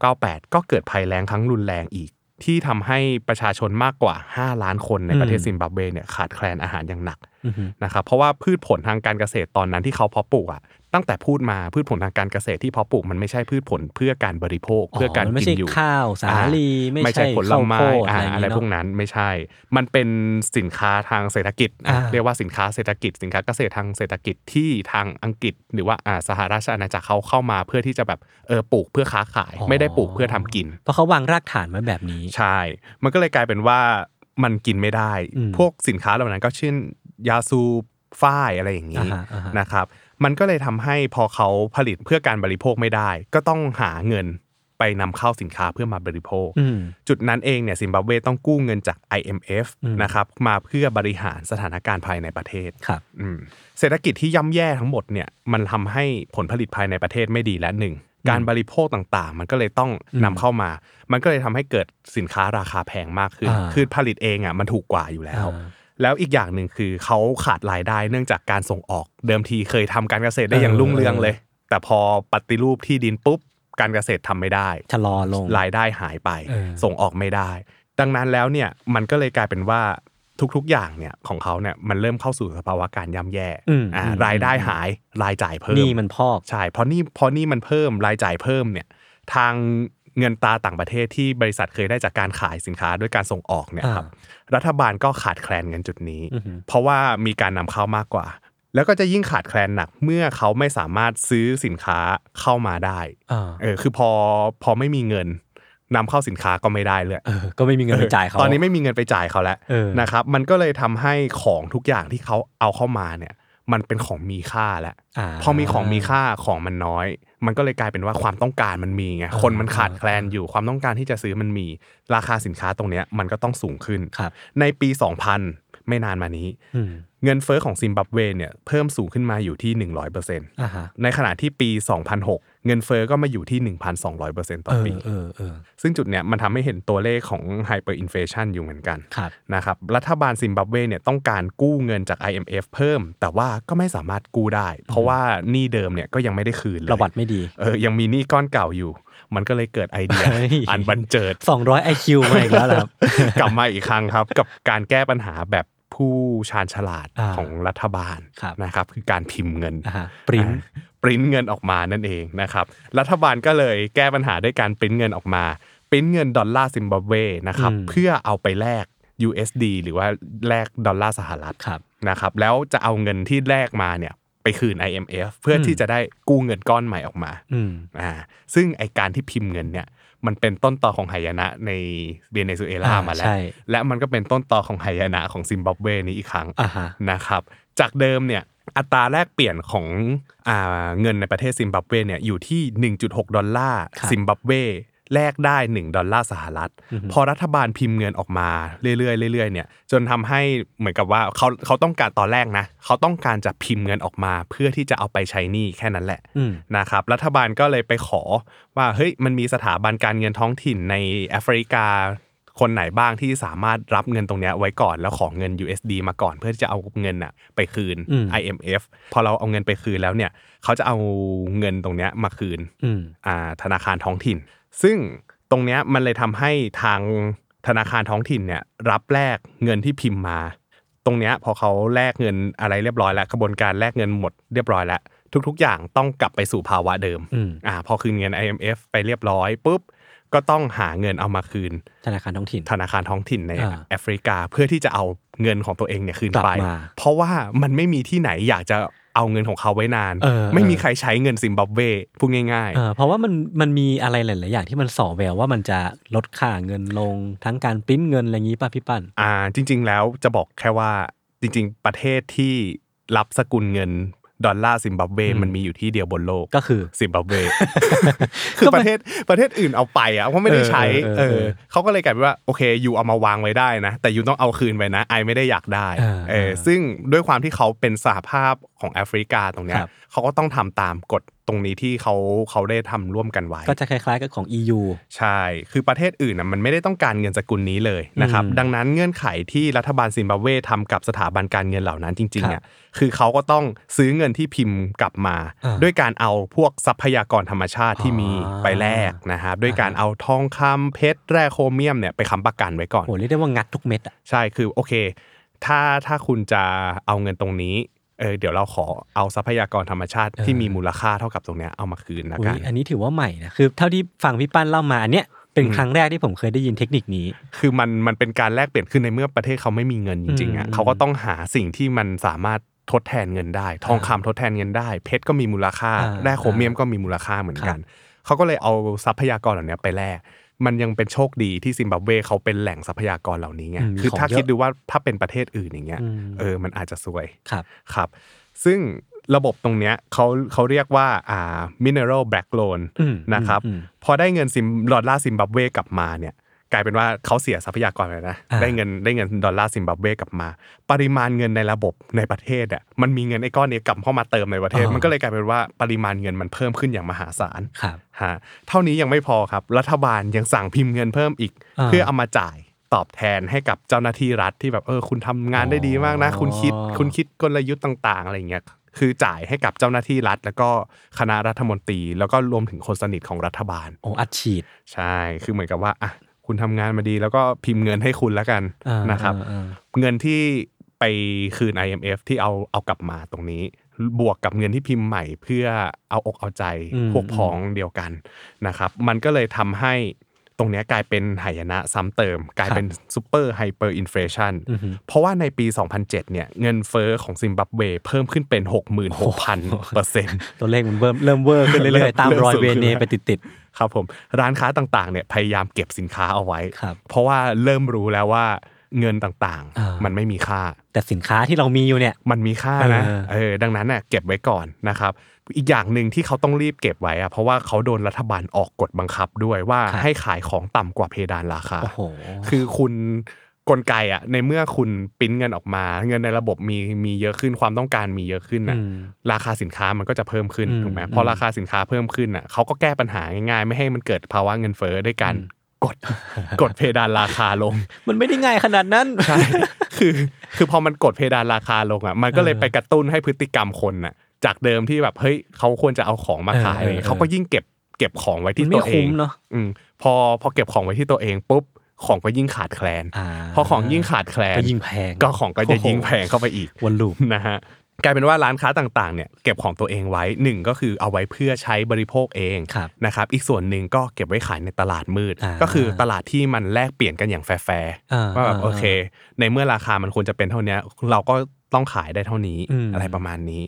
1998 ก็เกิดภัยแล้งครั้งรุนแรงอีก ที่ทำให้ประชาชนมากกว่า 5 ล้านคนในประเทศซิมบับเวเนี่ยขาดแคลนอาหารอย่างหนักอือฮึนะครับเพราะว่าพืชผลทางการเกษตรตอนนั้นที่เขาเพาะปลูกอะ ตั้งแต่พูดมาพืชผลทางการเกษตรที่เพาะปลูกมันไม่ใช่พืชผลเพื่อการบริโภคเพื่อการมันไม่กิใช่นอยู่ข้าวสาลีอ่ไม่ใช่ผลไม้ข้าวโพดอ่าอะไรอย่างอะไรเงี้ยพวกเนอะนั้นไม่ใช่ มันเป็นสินค้าทางเศรษฐกิจอะอ่าเรียกว่าสินค้าเศรษฐกิจ สินค้าเกษตรทางเศรษฐกิจที่ทางอังกฤษ หรือว่าอ่าสหราชอาณาจักรเขาเข้ามาเพื่อที่จะแบบเออปลูกเพื่อค้าขาย ไม่ได้ปลูกเพื่อทำกิน เพราะเขาวางรากฐานไว้แบบนี้ใช่ มันก็เลยกลายเป็นว่ามันกินไม่ได้อืมพวกสินค้าเหล่านั้นก็เช่นยาสูบฝ้ายอะไรอย่างนี้อ่าฮะอ่าฮะนะครับ มันก็เลยทำให้พอเขาผลิตเพื่อการบริโภคไม่ได้ ก็ต้องหาเงินไปนำเข้าสินค้าเพื่อมาบริโภคอืมจุดนั้นเองเนี่ยซิมบับเวต้องกู้เงินจาก IMF อืมนะครับมาเพื่อบริหารสถานการณ์ภายในประเทศครับอืมเศรษฐกิจที่ย่ำแย่ทั้งหมดเนี่ยมันทำให้ผลผลิตภายในประเทศไม่ดีและหนึ่งการบริโภคต่างๆ มันก็เลยต้องนำเข้ามา มันก็เลยทำให้เกิดสินค้าราคาแพงมากขึ้นอ่าคือผลิตเองอะมันถูกกว่าอยู่แล้วอ่า แล้วอีกอย่างหนึ่งคือเขาขาดรายได้เนื่องจากการส่งออก เดิมทีเคยทำการเกษตรได้อย่างรุ่งเรืองเลย แต่พอปฏิรูปที่ดินปุ๊บการเกษตรทำไม่ได้ชะลอลงรายได้หายไปเออส่งออกไม่ได้ ดังนั้นแล้วเนี่ยมันก็เลยกลายเป็นว่าทุกๆ อย่างเนี่ยของเขาเนี่ยมันเริ่มเข้าสู่สภาวะการย่ำแย่อืมอ่าอืมรายได้หายรายจ่ายเพิ่มนี่มันพอกใช่เพราะนี่พอนี่มันเพิ่มรายจ่ายเพิ่มเนี่ยทาง เงินตราต่างประเทศที่บริษัทเคยได้จากการขายสินค้าด้วยการส่งออกเนี่ยครับรัฐบาลก็ขาดแคลนเงินจุดนี้อือฮึเพราะว่ามีการนำเข้ามากกว่า แล้วก็จะยิ่งขาดแคลนหนักเมื่อเขาไม่สามารถซื้อสินค้าเข้ามาได้อ่าเออคือพอพอไม่มีเงินนำเข้าสินค้าก็ไม่ได้เลยเออก็ไม่มีเงินไปจ่ายเขาตอนนี้ไม่มีเงินไปจ่ายเขาแล้วเออนะครับ มันก็เลยทำให้ของทุกอย่างที่เขาเอาเข้ามาเนี่ย มันเป็นของมีค่าแล้วอ่าพอมีของมีค่าของมันน้อย มันก็เลยกลายเป็นว่าความต้องการมันมีไงคนมันขาดแคลนอยู่ความต้องการที่จะซื้อมันมี ราคาสินค้าตรงเนี้ยมันก็ต้องสูงขึ้นครับในปี 2000 ไม่นานมานี้อืมเงินเฟ้อของซิมบับเวเนี่ยเพิ่มสูงขึ้นมาอยู่ที่ 100%อ่าฮะในขณะที่ปี 2006 เงินเฟ้อก็มาอยู่ที่ 1,200%ต่อเออปีเออเออซึ่งจุดเนี้ยมันทำให้เห็นตัวเลขของ hyperinflation อยู่เหมือนกันครับนะครับรัฐบาลซิมบับเวเนี่ยต้องการกู้เงินจาก IMF เพิ่ม แต่ว่าก็ไม่สามารถกู้ได้ เพราะว่าหนี้เดิมเนี่ยก็ยังไม่ได้คืนเลยประวัติไม่ดีเออยังมีหนี้ก้อนเก่าอยู่มันก็เลยเกิดไอเดียเฮ้ยอันบรรเจิดสองร้อยไอคิวมาอีกแล้วเหรอครับ กลับมาอีกครั้งครับ กับการแก้ปัญหาแบบ ผู้ชาญฉลาดอ่าของรัฐบาลครับนะครับคือการพิมพ์เงินอ่าฮะปริ้นปริ้นเงินออกมานั่นเองนะครับรัฐบาลก็เลยแก้ปัญหาด้วยการปริ้นเงินออกมาปริ้นเงินดอลลาร์ซิมบับเวนะครับอืมเพื่อเอาไปแลก USD หรือว่าแลกดอลลาร์สหรัฐครับนะครับแล้วจะเอาเงินที่แลกมาเนี่ยไปคืน IMF เพื่อที่จะได้กู้เงินก้อนใหม่ออกมาอืมอ่าซึ่งไอการที่พิมพ์เงินเนี่ย มันเป็นต้นตอของไหายนะในเวเนซุเอลาอ่ามาแล้วใช่และมันก็เป็นต้นตอของหายนะของซิมบับเวนี้อีกครั้งอ่าฮะนะครับ จากเดิมเนี่ยอัตราแลกเปลี่ยนของอ่าเงินในประเทศซิมบับเวเนี่ยอยู่ที่ 1.6 ดอลลาร์ครับซิมบับเว แลกได้ 1 ดอลลาร์สหรัฐอือฮึพอรัฐบาลพิมพ์เงินออกมาเรื่อยๆเรื่อยๆเนี่ยจนทำให้เหมือนกับว่าเขาเขาต้องการตอนแรกนะเขาต้องการจะพิมพ์เงินออกมา เพื่อที่จะเอาไปใช้หนี้แค่นั้นแหละอืมนะครับรัฐบาลก็เลยไปขอว่าเฮ้ยมันมีสถาบันการเงินท้องถิ่นในแอฟริกาคนไหนบ้างที่สามารถรับเงินตรงเนี้ยไว้ก่อนแล้วขอเงิน USD มาก่อนเพื่อที่จะเอาเงินอะไปคืนอืม IMF พอเราเอาเงินไปคืนแล้วเนี่ยเขาจะเอาเงินตรงเนี้ยมาคืนอืมอ่าธนาคารท้องถิ่น ซึ่งตรงเนี้ยมันเลยทำให้ทางธนาคารท้องถิ่นเนี่ยรับแลกเงินที่พิมพ์มา ตรงเนี้ยพอเขาแลกเงินอะไรเรียบร้อยแล้วกระบวนการแลกเงินหมดเรียบร้อยแล้วทุกๆ อย่างต้องกลับไปสู่ภาวะเดิมอืมอ่าพอคืนเงิน IMF ไปเรียบร้อยปุ๊บก็ต้องหาเงินเอามาคืน ธนาคารท้องถิ่น ธนาคารท้องถิ่นในอ่าแอฟริกาเพื่อที่จะเอาเงินของตัวเองเนี่ยคืนกลับไปมาเพราะว่ามันไม่มีที่ไหนอยากจะ เอาเงินของเขาไว้นานเออไม่มีเออใครใช้เงินซิมบับเวพูดง่ายเออเพราะว่ามันมันมีอะไรหลาย ๆ อย่างที่มันส่อแววว่ามันจะลดค่าเงินลงทั้งการปริ้นเงินอะไรอย่างนี้ป่ะพี่ปั้นๆอ่าจริง ๆ แล้วจะบอกแค่ว่าจริง ๆ ประเทศที่รับสกุลเงิน ดอลลาร์ซิมบับเวอืมมันมีอยู่ที่เดียวบนโลกก็คือซิมบับเวคือประเทศประเทศอื่นเอาไปอะเพราะไม่ได้ใช้เออเอเออเอออเขาก็เลยกลายเป็นว่าโอเคยูเอามาวางไว้ได้นะ แต่ยูต้องเอาคืนไปนะไอไม่ได้อยากได้เออเออเออซึ่งด้วยความที่เขาเป็นสหภาพของแอฟริกาตรงเนี้ยครับเขาก็ต้องทำตามกฎ ตรงนี้ที่เขาเขาได้ทำร่วมกันไว้ ก็จะคล้าย ๆ กับของ EU ใช่ คือประเทศอื่นนะมันไม่ได้ต้องการเงินสกุลนี้เลยนะครับอืมดังนั้นเงื่อนไขที่รัฐบาลซิมบับเวทำกับสถาบันการเงินเหล่านั้นจริงๆครัอะบคือเขาก็ต้องซื้อเงินที่พิมพ์กลับมาอ่าด้วยการเอาพวกทรัพยากรธรรมชาติที่มีอ่าไปแลกนะครับด้วยการเอาทองคำเพชรแร่โครเมียมเนี่ยไปค้ำประกันไว้ก่อนโหเรียกได้ว่างัดทุกเม็ดอะใช่คือโอเค ถ้าถ้าคุณจะเอาเงินตรงนี้ เออเดี๋ยวเราขอเอาทรัพยากรธรรมชาติที่เออมีมูลค่าเท่ากับตรงเนี้ยเอามาคืนนะอุ๊กันยอันนี้ถือว่าใหม่นะคือเท่าที่ฟังพี่ปั้นเล่ามาอันเนี้ยเป็นอืมครั้งแรกที่ผมเคยได้ยินเทคนิคนี้ คือมันมันเป็นการแลกเปลี่ยนขึ้นในเมื่อประเทศเขาไม่มีเงินจริงๆอะอืมเขาก็ต้องหาสิ่งที่มันสามารถทดแทนเงินได้ ทองคำทดแทนเงินได้ เพชรก็มีมูลค่าอ่าแร่โครเมียมก็มีมูลค่าเหมือนกันครับเขาก็เลยเอาทรัพยากรเหล่านี้ไปแลก มันยังเป็นโชคดีที่ซิมบับเวเขาเป็นแหล่งทรัพยากรเหล่านี้ไงอืมคือถ้าของเยอะคิดดูว่าถ้าเป็นประเทศอื่นอย่างเงี้ยอืมเออมันอาจจะซวยครับครับ ซึ่งระบบตรงเนี้ยเขาเขาเรียกว่าอ่า mineral black loan อืมนะครับอืมพอได้เงินซิมดอลลาร์ซิมบับเวกลับมาเนี่ย กลายเป็นว่าเขาเสียทรัพยากรไปนะอ่าได้เงินได้เงินดอลลาร์ซิมบับเวกลับมา ปริมาณเงินในระบบในประเทศอะมันมีเงินไอ้ก้อนนี้กลับเข้ามาเติมในประเทศ มันก็เลยกลายเป็นว่าปริมาณเงินมันเพิ่มขึ้นอย่างมหาศาลครับฮะเท่านี้ยังไม่พอครับ รัฐบาลยังสั่งพิมพ์เงินเพิ่มอีกอ่าเพื่อเอามาจ่ายตอบแทนให้กับเจ้าหน้าที่รัฐที่แบบเออคุณทำงานได้ดีมากนะอ๋อคุณคิดคุณคิดกลยุทธ์ต่าง ๆ อะไรอย่างเงี้ยคือจ่ายให้กับเจ้าหน้าที่รัฐ แล้วก็คณะรัฐมนตรี แล้วก็รวมถึงคนสนิทของรัฐบาลโอ้อัดฉีด ใช่ คือเหมือนกับว่าอะ คุณทำงานมาดี แล้วก็พิมพ์เงินให้คุณแล้วกันอ่านนะครับอ่าอ่าเงินที่ไปคืน IMF ที่เอาเอากลับมาตรงนี้ บวกกับเงินที่พิมพ์ใหม่ เพื่อเอาอกเอาใจอืมพวกพ้องเดียวกันนะครับ มันก็เลยทำให้ตรงเนี้ยกลายเป็นหายนะซ้ำเติม กลายเป็นsuper hyperinflation อือฮึเพราะว่าในปี 2007 เนี่ยเงินเฟ้อของซิมบับเวเพิ่มขึ้นเป็น 66,000เปอร์เซ็นต์ตัวเลขมันเริ่มเริ่มเวอร์ขึ้นเรื่อยๆ ตามรอยเริ่มสูงขึ้นเวเนแล้วไปติด ครับผมร้านค้าต่างๆเนี่ยพยายามเก็บสินค้าเอาไว้ครับเพราะว่าเริ่มรู้แล้วว่าเงินต่างอ่าๆมันไม่มีค่าๆแต่สินค้าที่เรามีอยู่เนี่ยมันมีค่านะเออเออดังนั้นน่ะเก็บไว้ก่อนนะครับ อีกอย่างหนึ่งที่เขาต้องรีบเก็บไว้อะเพราะว่าเขาโดนรัฐบาลออกกฎบังคับด้วยว่าครับให้ขายของต่ำกว่าเพดานราคาโอ้โหคือคุณ กลไกอะในเมื่อคุณปริ้นเงินออกมา เงินในระบบมีมีเยอะขึ้นความต้องการมีเยอะขึ้นน่ะอืมราคาสินค้ามันก็จะเพิ่มขึ้นอืมถูกไหมอืมพอราคาสินค้าเพิ่มขึ้นน่ะเขาก็แก้ปัญหาง่ายๆ ไม่ให้มันเกิดภาวะเงินเฟ้อด้วยการอืมกดกดเพดานราคาลง มันไม่ได้ง่ายขนาดนั้นใช่คือคือพอมันกดเพดานราคาลงอะมันก็เลยเออไปกระตุ้นให้พฤติกรรมคนอะ จากเดิมที่แบบเฮ้ยเขาควรจะเอาของมาขายเออเออเขาก็ยิ่งเก็บเก็บของไว้ที่มันไม่ตัวเอคุ้งมเนอะอืมพอพอเก็บของไว้ที่ตัวเองปุ๊บ ของก็ยิ่งขาดแคลนอ่าพอของยิ่งขาดแคลนก็ยิ่งแพงก็ของก็จะยิ่งแพงเข้าไปอีกวนลูปนะฮะกลายเป็นว่าร้านค้าต่างๆเนี่ยเก็บของตัวเองไว้หนึ่งก็คือเอาไว้เพื่อใช้บริโภคเองครับนะครับอีกส่วนหนึ่งก็เก็บไว้ขายในตลาดมืดอ่าก็คือตลาดที่มันแลกเปลี่ยนกันอย่างแฟร์อ่าๆว่าแบบอ่าโอเค ในเมื่อราคามันควรจะเป็นเท่านี้เราก็ต้องขายได้เท่านี้อืมอะไรประมาณนี้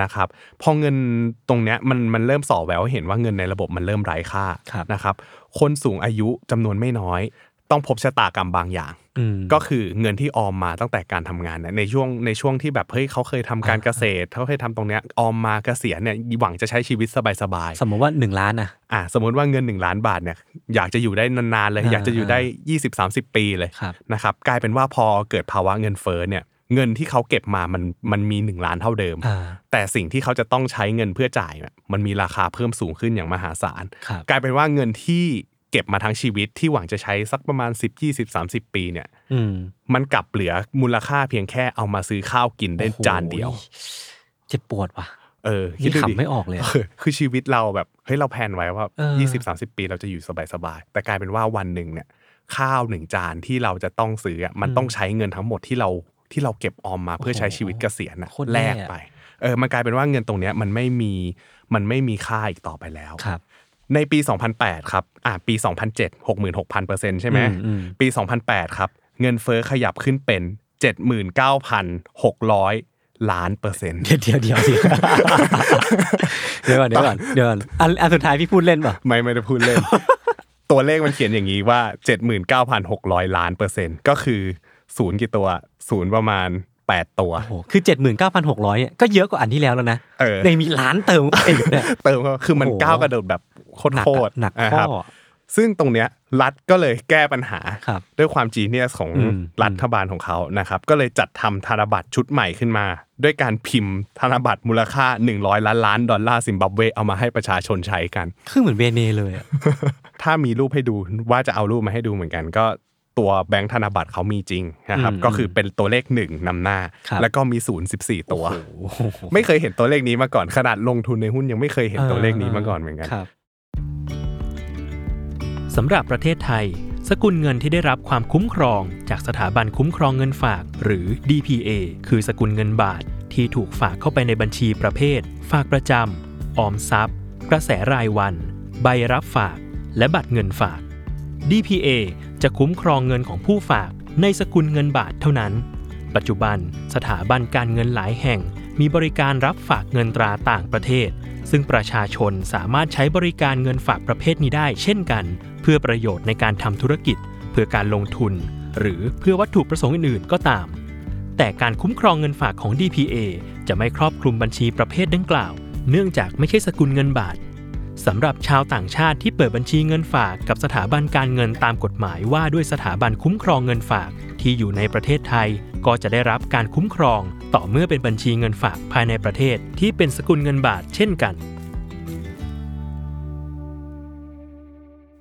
นะครับพอเงินตรงเนี้ยมันมันเริ่มส่อแววให้เห็นว่าเงินในระบบมันเริ่มไร้ค่าครับนะครับคนสูงอายุจำนวนไม่น้อย ต้องพบชะตากรรมบางอย่างอืมก็คือเงินที่ออมมาตั้งแต่การทำงานเนี่ยในช่วงในช่วงที่แบบเฮ้ยเขาเคยทำการเกษตรเขาเคยทำตรงเนี้ยออมมาเกษียณเนี่ยหวังจะใช้ชีวิตสบายสมมติว่าหนึ่งล้านอะๆอะสมมติว่าเงิน 1 ล้านบาทเนี่ยอยากจะอยู่ได้นานๆเลยอ่าอยากจะอยู่ได้ 20-30 ปีเลยครับนะครับกลายเป็นว่าพอเกิดภาวะเงินเฟ้อเนี่ยเงินที่เขาเก็บมามันมันมี 1 ล้านเท่าเดิมอ่าแต่สิ่งที่เขาจะต้องใช้เงินเพื่อจ่ายเนี่ยมันมีราคาเพิ่มสูงขึ้นอย่างมหาศาลครับกลายเป็นว่าเงินที่ เก็บมาทั้งชีวิตที่หวังจะใช้สักประมาณ 10 20 30 ปีเนี่ยอืมมันกลับเหลือมูลค่าเพียงแค่เอามาซื้อข้าวกินได้โอ้โหจานเดียว เจ็บปวดว่ะเออนี่ดูดิขำไม่ออกเลยอะอคือชีวิตเราแบบเฮ้ยเราแพลนไว้ว่าเออ20 30 ปีเราจะอยู่สบายๆแต่กลายเป็นว่าวันหนึ่งเนี่ย ข้าวหนึ่งจานที่เราจะต้องซื้ออะมันต้องใช้เงินทั้งหมดที่เราที่เราเก็บออมมาเพื่อใช้ชีวิตเกษียณน่ะโคตรแลแย่กไปเออมันกลายเป็นว่าเงินตรงเนี้ยมันไม่มีมันไม่มีค่าอีกต่อไปแล้วครับ ในปี 2008 ครับ อ่าปี 2007 66,000%ใช่ไหมอืมอืมปี 2008 ครับ เงินเฟ้อขยับขึ้นเป็น 79,600 ล้านเปอร์เซ็นต์เดี๋ยวเดี๋ยวเดี๋ยวสิเดี๋ยวก่อนเดี๋ยวก่อนเดี๋ยวก่อนอันอันสุดท้ายพี่พูดเล่นป่ะไม่ไม่ได้พูดเล่น ตัวเลขมันเขียนอย่างนี้ว่า 79,600 ล้านเปอร์เซ็นต์ก็คือศูนย์กี่ตัวศูนย์ประมาณ 8 ตัวโอ้โหคือเจ็ดหมื่นเก้าพันหกร้อยก็เยอะกว่าอันที่แล้วแล้วนะเออยังมีล้านเติมไปอีกเนี่ยเติมเข้าคือมันโอ้โหก้าวกระโดดแบบโคตรหนักโคอะตรหนักนะข้ครับอซึ่งตรงเนี้ยรัฐก็เลยแก้ปัญหาครับด้วยความ genius ของอืมรัฐบาลของเขานะครับ ก็เลยจัดทำธนบัตรชุดใหม่ขึ้นมา ด้วยการพิมพ์ธนบัตรมูลค่า 100 ล้านล้านดอลลาร์ซิมบับเวเอามาให้ประชาชนใช้กัน คือเหมือนเวเนเลยอะถ้ามีรูปให้ดูว่าจะเอารูปมาให้ดูเหมือนกัน ก็ ตัวแบงค์ธนบัตรเขามีจริงนะครับอืมก็คือเป็นตัวเลขหนึ่งนำหน้าครับแล้วก็มีศูนย์สิบสี่ตัวโอ้โหไม่เคยเห็นตัวเลขนี้มาก่อนขนาดลงทุนในหุ้นยังไม่เคยเห็นตัวเลขนี้มาก่อนเหมือนกันครับสำหรับประเทศไทย สกุลเงินที่ได้รับความคุ้มครอง จากสถาบันคุ้มครองเงินฝาก หรือ DPA คือสกุลเงินบาท ที่ถูกฝากเข้าไปในบัญชีประเภท ฝากประจำออมทรัพย์ กระแสรายวัน ใบรับฝาก และบัตรเงินฝาก DPA จะคุ้มครองเงินของผู้ฝากในสกุลเงินบาทเท่านั้น ปัจจุบันสถาบันการเงินหลายแห่ง มีบริการรับฝากเงินตราต่างประเทศ ซึ่งประชาชนสามารถใช้บริการเงินฝากประเภทนี้ได้ เช่นกัน เพื่อประโยชน์ในการทำธุรกิจ เพื่อการลงทุน หรือเพื่อวัตถุประสงค์อื่นๆก็ตาม แต่การคุ้มครองเงินฝากของ DPA จะไม่ครอบคลุมบัญชีประเภทดังกล่าว เนื่องจากไม่ใช่สกุลเงินบาท สำหรับชาวต่างชาติที่เปิดบัญชีเงินฝากกับสถาบันการเงินตามกฎหมายว่าด้วยสถาบันคุ้มครองเงินฝากที่อยู่ในประเทศไทย ก็จะได้รับการคุ้มครอง ต่อเมื่อเป็นบัญชีเงินฝากภายในประเทศที่เป็นสกุลเงินบาทเช่นกัน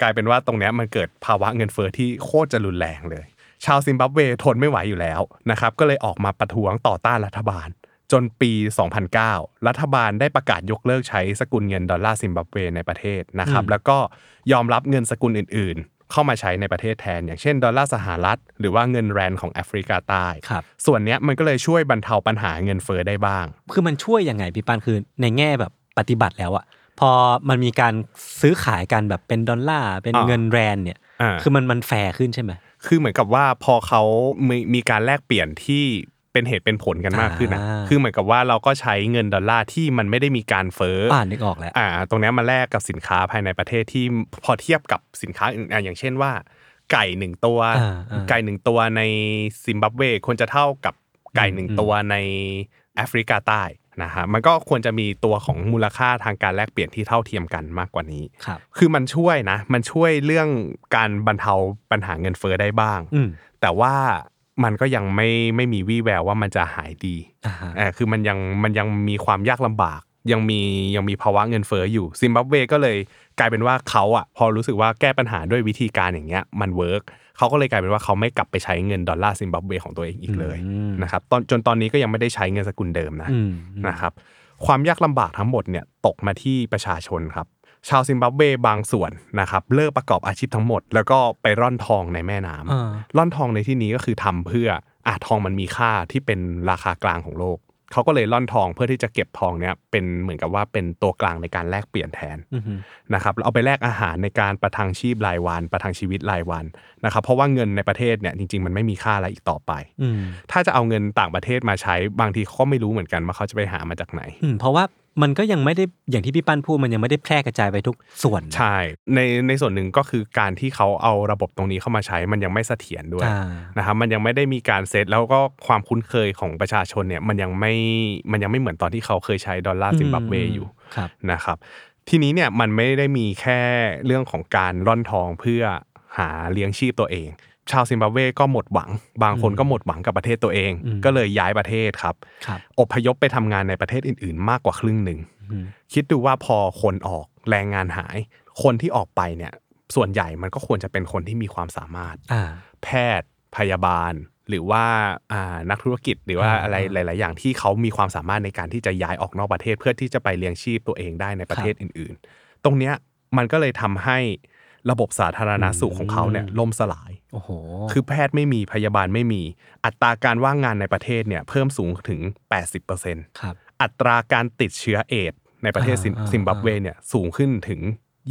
กลายเป็นว่าตรงนี้มันเกิดภาวะเงินเฟ้อที่โคตรจะรุนแรงเลย ชาวซิมบับเวทนไม่ไหวอยู่แล้วนะครับก็เลยออกมาประท้วงต่อต้านรัฐบาล จนปี 2009 รัฐบาลได้ประกาศยกเลิกใช้สกุลเงินดอลลาร์ซิมบับเวในประเทศนะครับอืมแล้วก็ยอมรับเงินสกุลอื่น ๆ เข้ามาใช้ในประเทศแทน อย่างเช่น ดอลลาร์สหรัฐ หรือว่าเงินแรนของแอฟริกาใต้ครับส่วนเนี้ยมันก็เลยช่วยบรรเทาปัญหาเงินเฟ้อได้บ้าง คือมันช่วยยังไงพี่ปานคือในแง่แบบปฏิบัติแล้วอะพอมันมีการซื้อขายกันแบบเป็นดอลลาร์เป็นอ่าเงินแรนเนี่ยอ่าคือมันมันแฟร์ขึ้นใช่ไหมคือเหมือนกับว่าพอเขามีมีการแลกเปลี่ยนที่ เป็นเหตุเป็นผลกันมากขึ้นนะอ่าคือเหมือนกับว่าเราก็ใช้เงินดอลลาร์ที่มันไม่ได้มีการเฟ้อออ่านนึกออกแล้วอ่า ตรงเนี้ยมาแลกกับสินค้าภายในประเทศที่พอเทียบกับสินค้าอื่นอะอย่างเช่นว่า ไก่หนึ่งตัวอ่าอ่าไก่หนึ่งตัวในซิมบับเวควรจะเท่ากับไก่หนึ่งอืมตัวในแอฟริกาใต้นะฮะมันก็ควรจะมีตัวของมูลค่าทางการแลกเปลี่ยนที่เท่าเทียมกันมากกว่านี้ครับคือมันช่วยนะ มันช่วยเรื่องการบรรเทาปัญหาเงินเฟ้อได้บ้างอืมแต่ว่า มันก็ยังไม่ไม่มีวี่แววว่ามันจะหายดีอ่าฮะเออคือมันยังมันยังมีความยากลำบาก ยังมียังมีภาวะเงินเฟ้ออยู่ซิมบับเวก็เลยกลายเป็นว่าเขาอะพอรู้สึกว่าแก้ปัญหาด้วยวิธีการอย่างเงี้ยมัน work เขาก็เลยกลายเป็นว่าเขาไม่กลับไปใช้เงินดอลลาร์ซิมบับเวของตัวเองอีกเลยอืมนะครับตอนจนตอนนี้ก็ยังไม่ได้ใช้เงินสกุลเดิมนะอืมนะครับความยากลำบากทั้งหมดเนี่ยตกมาที่ประชาชนครับ ชาวซิมบับเวบางส่วนนะครับเลิกประกอบอาชีพทั้งหมด แล้วก็ไปร่อนทองในแม่น้ำอ่าร่อนทองในที่นี้ก็คือทำเพื่ออะทองมันมีค่าที่เป็นราคากลางของโลกเขาก็เลยร่อนทองเพื่อที่จะเก็บทองเนี้ยเป็นเหมือนกับว่าเป็นตัวกลางในการแลกเปลี่ยนแทนอืมนะครับแล้วเอาไปแลกอาหารในการประทังชีพรายวัน ประทังชีวิตรายวันนะครับ เพราะว่าเงินในประเทศเนี่ยจริง ๆ มันไม่มีค่าอะไรอีกต่อไปอืมถ้าจะเอาเงินต่างประเทศมาใช้บางทีเขาก็ไม่รู้เหมือนกันว่าเขาจะไปหามาจากไหนอืมเพราะว่ามันก็ยังไม่ได้อย่างที่พี่ปั้นพูดมันยังไม่ได้แพร่กระจายไปทุกส่วนใช่ในในส่วนหนึ่งก็คือการที่เขาเอาระบบตรงนี้เข้ามาใช้มันยังไม่เสถียรด้วยอ่านะครับมันยังไม่ได้มีการเซตแล้วก็ความคุ้นเคยของประชาชนเนี่ยมันยังไม่มันยังไม่เหมือนตอนที่เขาเคยใช้ดอลลาร์ซิมบับเวอยู่ครับนะครับ ทีนี้เนี่ยมันไม่ได้มีแค่เรื่องของการร่อนทองเพื่อหาเลี้ยงชีพตัวเอง ชาวซิมบับเวก็หมดหวัง บางคนก็หมดหวังกับประเทศตัวเองอืมก็เลยย้ายประเทศครับครับอพยพไปทำงานในประเทศอื่น ๆ มากกว่าครึ่งหนึ่งอืมคิดดูว่าพอคนออกแรงงานหาย คนที่ออกไปเนี่ย ส่วนใหญ่มันก็ควรจะเป็นคนที่มีความสามารถอ่าแพทย์พยาบาล หรือว่าอ่านักธุรกิจหรือว่าอ่าอะไรหลาย ๆ อย่างที่เขามีความสามารถในการที่จะย้ายออกนอกประเทศ เพื่อที่จะไปเลี้ยงชีพตัวเองได้ในประเทศอื่น ๆ ตรงเนี้ยมันก็เลยทำให้ ระบบสาธารณสุขของเขาเนี่ยล่มสลาย โอ้โห คือแพทย์ไม่มีพยาบาลไม่มี อัตราการว่างงานในประเทศเนี่ยเพิ่มสูงถึง 80%ครับ อัตราการติดเชื้อเอดส์ในประเทศซิมอ่าอ่าซิมบับเวเนี่ยสูงขึ้นถึง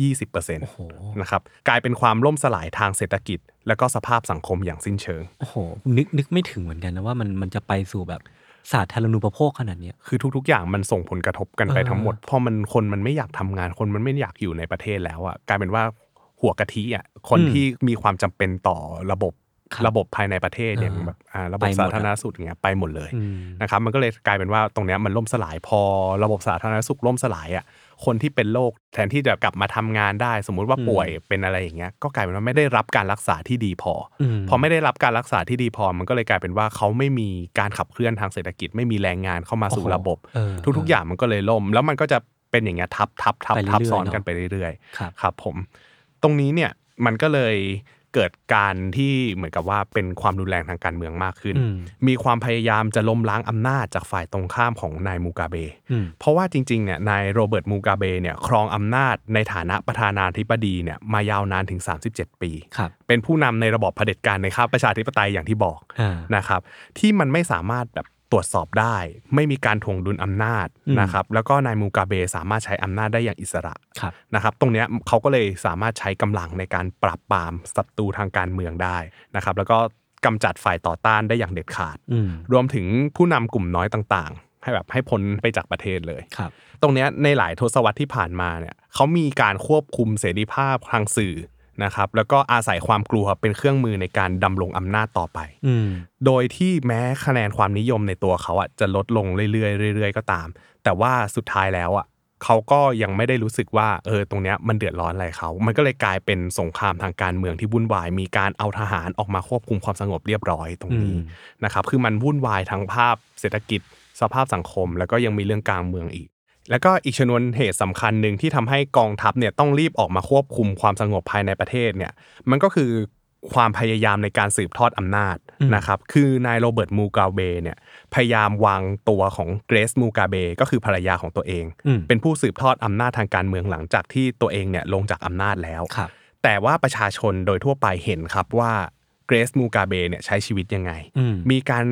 20%โอ้โหนะครับ กลายเป็นความล่มสลายทางเศรษฐกิจ และก็สภาพสังคมอย่างสิ้นเชิง โอ้โห นึกนึกไม่ถึงเหมือนกันนะว่ามันมันจะไปสู่แบบสาธารณูปโภคขนาดเนี้ยคือทุก ๆ อย่างมันส่งผลกระทบกันไปเออทั้งหมด พอมันคนมันไม่อยากทำงานคนมันไม่อยากอยู่ในประเทศแล้วอะกลายเป็นว่า หัวกะทิอะคนอืมที่มีความจำเป็นต่อระบบครับระบบภายในประเทศอย่างเออแบบอ่าระบไปบหมดสาอะธารณสุขอย่างเงี้ยไปหมดเลยอืมนะครับมันก็เลยกลายเป็นว่าตรงเนี้ยมันล่มสลายพอระบบสาธารณสุขล่มสลายอะคนที่เป็นโรคแทนที่จะกลับมาทำงานได้ สมมุติว่าอืมป่วยเป็นอะไรอย่างเงี้ยก็กลายเป็นว่าไม่ได้รับการรักษาที่ดีพออมพอไม่ได้รับการรักษาที่ดีพอ มันก็เลยกลายเป็นว่าเขาไม่มีการขับเคลื่อนทางเศรษฐกิจไม่มีแรงงานเข้ามาสู่โอ้โหระบบเออทุกๆอย่างมันก็เลยล่ม แล้วมันก็จะเป็นอย่างเงี้ยทับทับทับไปเรื่อยๆทับซ้อนเนอะกันไปเรื่อยครับๆครับผม ตรงนี้เนี่ยมันก็เลยเกิดการที่เหมือนกับว่าเป็นความรุนแรงทางการเมืองมากขึ้นอืมมีความพยายามจะล้มล้างอำนาจจากฝ่ายตรงข้ามของนายมูกาเบอืมเพราะว่าจริงๆเนี่ยนายโรเบิร์ตมูกาเบเนี่ยครองอำนาจในฐานะประธานาธิบดีเนี่ยมายาวนานถึง 37 ปีครับเป็นผู้นำในระบอบเผด็จการในข้าบประชาธิปไตยอย่างที่บอกอ่านะครับที่มันไม่สามารถแบบ ตรวจสอบได้ ไม่มีการถ่วงดุลอำนาจอืมนะครับแล้วก็นายมูกาเบสามารถใช้อำนาจได้อย่างอิสระครับนะครับตรงเนี้ยเขาก็เลยสามารถใช้กำลังในการปราบปรามศัตรูทางการเมืองได้นะครับแล้วก็กำจัดฝ่ายต่อต้านได้อย่างเด็ดขาดอืมรวมถึงผู้นำกลุ่มน้อยต่างๆ ให้แบบให้พ้นไปจากประเทศเลยครับตรงเนี้ยในหลายทศวรรษที่ผ่านมาเนี่ยเขามีการควบคุมเสรีภาพทางสื่อ นะครับแล้วก็อาศัยความกลัวเป็นเครื่องมือในการดำรงอำนาจต่อไปอืมโดยที่แม้คะแนนความนิยมในตัวเขาอะจะลดลงเรื่อยๆเรื่อย ๆ ก็ตาม แต่ว่าสุดท้ายแล้วอะเขาก็ยังไม่ได้รู้สึกว่าเออตรงเนี้ยมันเดือดร้อนอะไรเขา มันก็เลยกลายเป็นสงครามทางการเมืองที่วุ่นวาย มีการเอาทหารออกมาควบคุมความสงบเรียบร้อยตรงนี้อืมนะครับ คือมันวุ่นวายทั้งภาพเศรษฐกิจสภาพสังคม แล้วก็ยังมีเรื่องกลางเมืองอีก แล้วก็อีกชนวนเหตุสำคัญหนึ่งที่ทำให้กองทัพเนี่ยต้องรีบออกมาควบคุมความสงบภายในประเทศเนี่ยมันก็คือความพยายามในการสืบทอดอำนาจอืมนะครับคือนายโรเบิร์ตมูกาเบเนี่ยพยายามวางตัวของเกรซมูกาเบก็คือภรรยาของตัวเองอืมเป็นผู้สืบทอดอำนาจทางการเมืองหลังจากที่ตัวเองเนี่ยลงจากอำนาจแล้วครับแต่ว่าประชาชนโดยทั่วไปเห็นครับว่าเกรซมูกาเบเนี่ยใช้ชีวิตยังไงอืมมีการ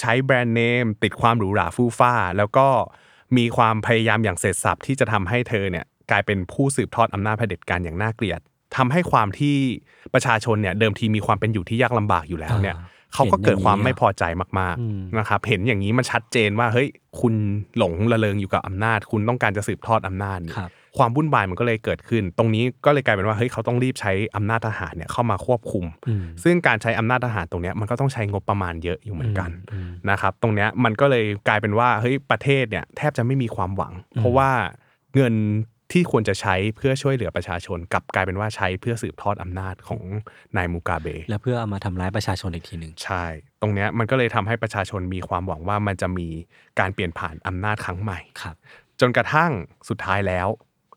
ใช้แบรนด์เนมติดความหรูหราฟู่ฟ้า แล้วก็ มีความพยายามอย่างเสร็จสับที่จะทำให้เธอเนี่ยกลายเป็นผู้สืบทอดอำนาจเผด็จการอย่างน่าเกลียดทำให้ความที่ประชาชนเนี่ยเดิมทีมีความเป็นอยู่ที่ยากลำบากอยู่แล้วเนี่ย เขาก็เกิดความเห็นอย่างนี้ไม่พอใจมากอืมๆนะครับเห็นอย่างนี้มันชัดเจนว่าเฮ้ยคุณหลงระเริงอยู่กับอำนาจ คุณต้องการจะสืบทอดอำนาจนี่ครับความวุ่นวายมันก็เลยเกิดขึ้น ตรงนี้ก็เลยกลายเป็นว่าเฮ้ยเขาต้องรีบใช้อำนาจทหารเนี่ยเข้ามาควบคุมอืมซึ่งการใช้อำนาจทหารตรงเนี้ยมันก็ต้องใช้งบประมาณเยอะอยู่เหมือนกันอืมนะครับตรงเนี้ยมันก็เลยกลายเป็นว่าเฮ้ยประเทศเนี่ยแทบจะไม่มีความหวัง เพราะว่าเงิน ที่ควรจะใช้เพื่อช่วยเหลือประชาชนกลับกลายเป็นว่าใช้เพื่อสืบทอดอำนาจของนายมูกาเบแล้วเพื่อเอามาทำร้ายประชาชนอีกทีหนึ่งใช่ ตรงเนี้ยมันก็เลยทำให้ประชาชนมีความหวังว่ามันจะมีการเปลี่ยนผ่านอำนาจครั้งใหม่ครับ จนกระทั่งสุดท้ายแล้ว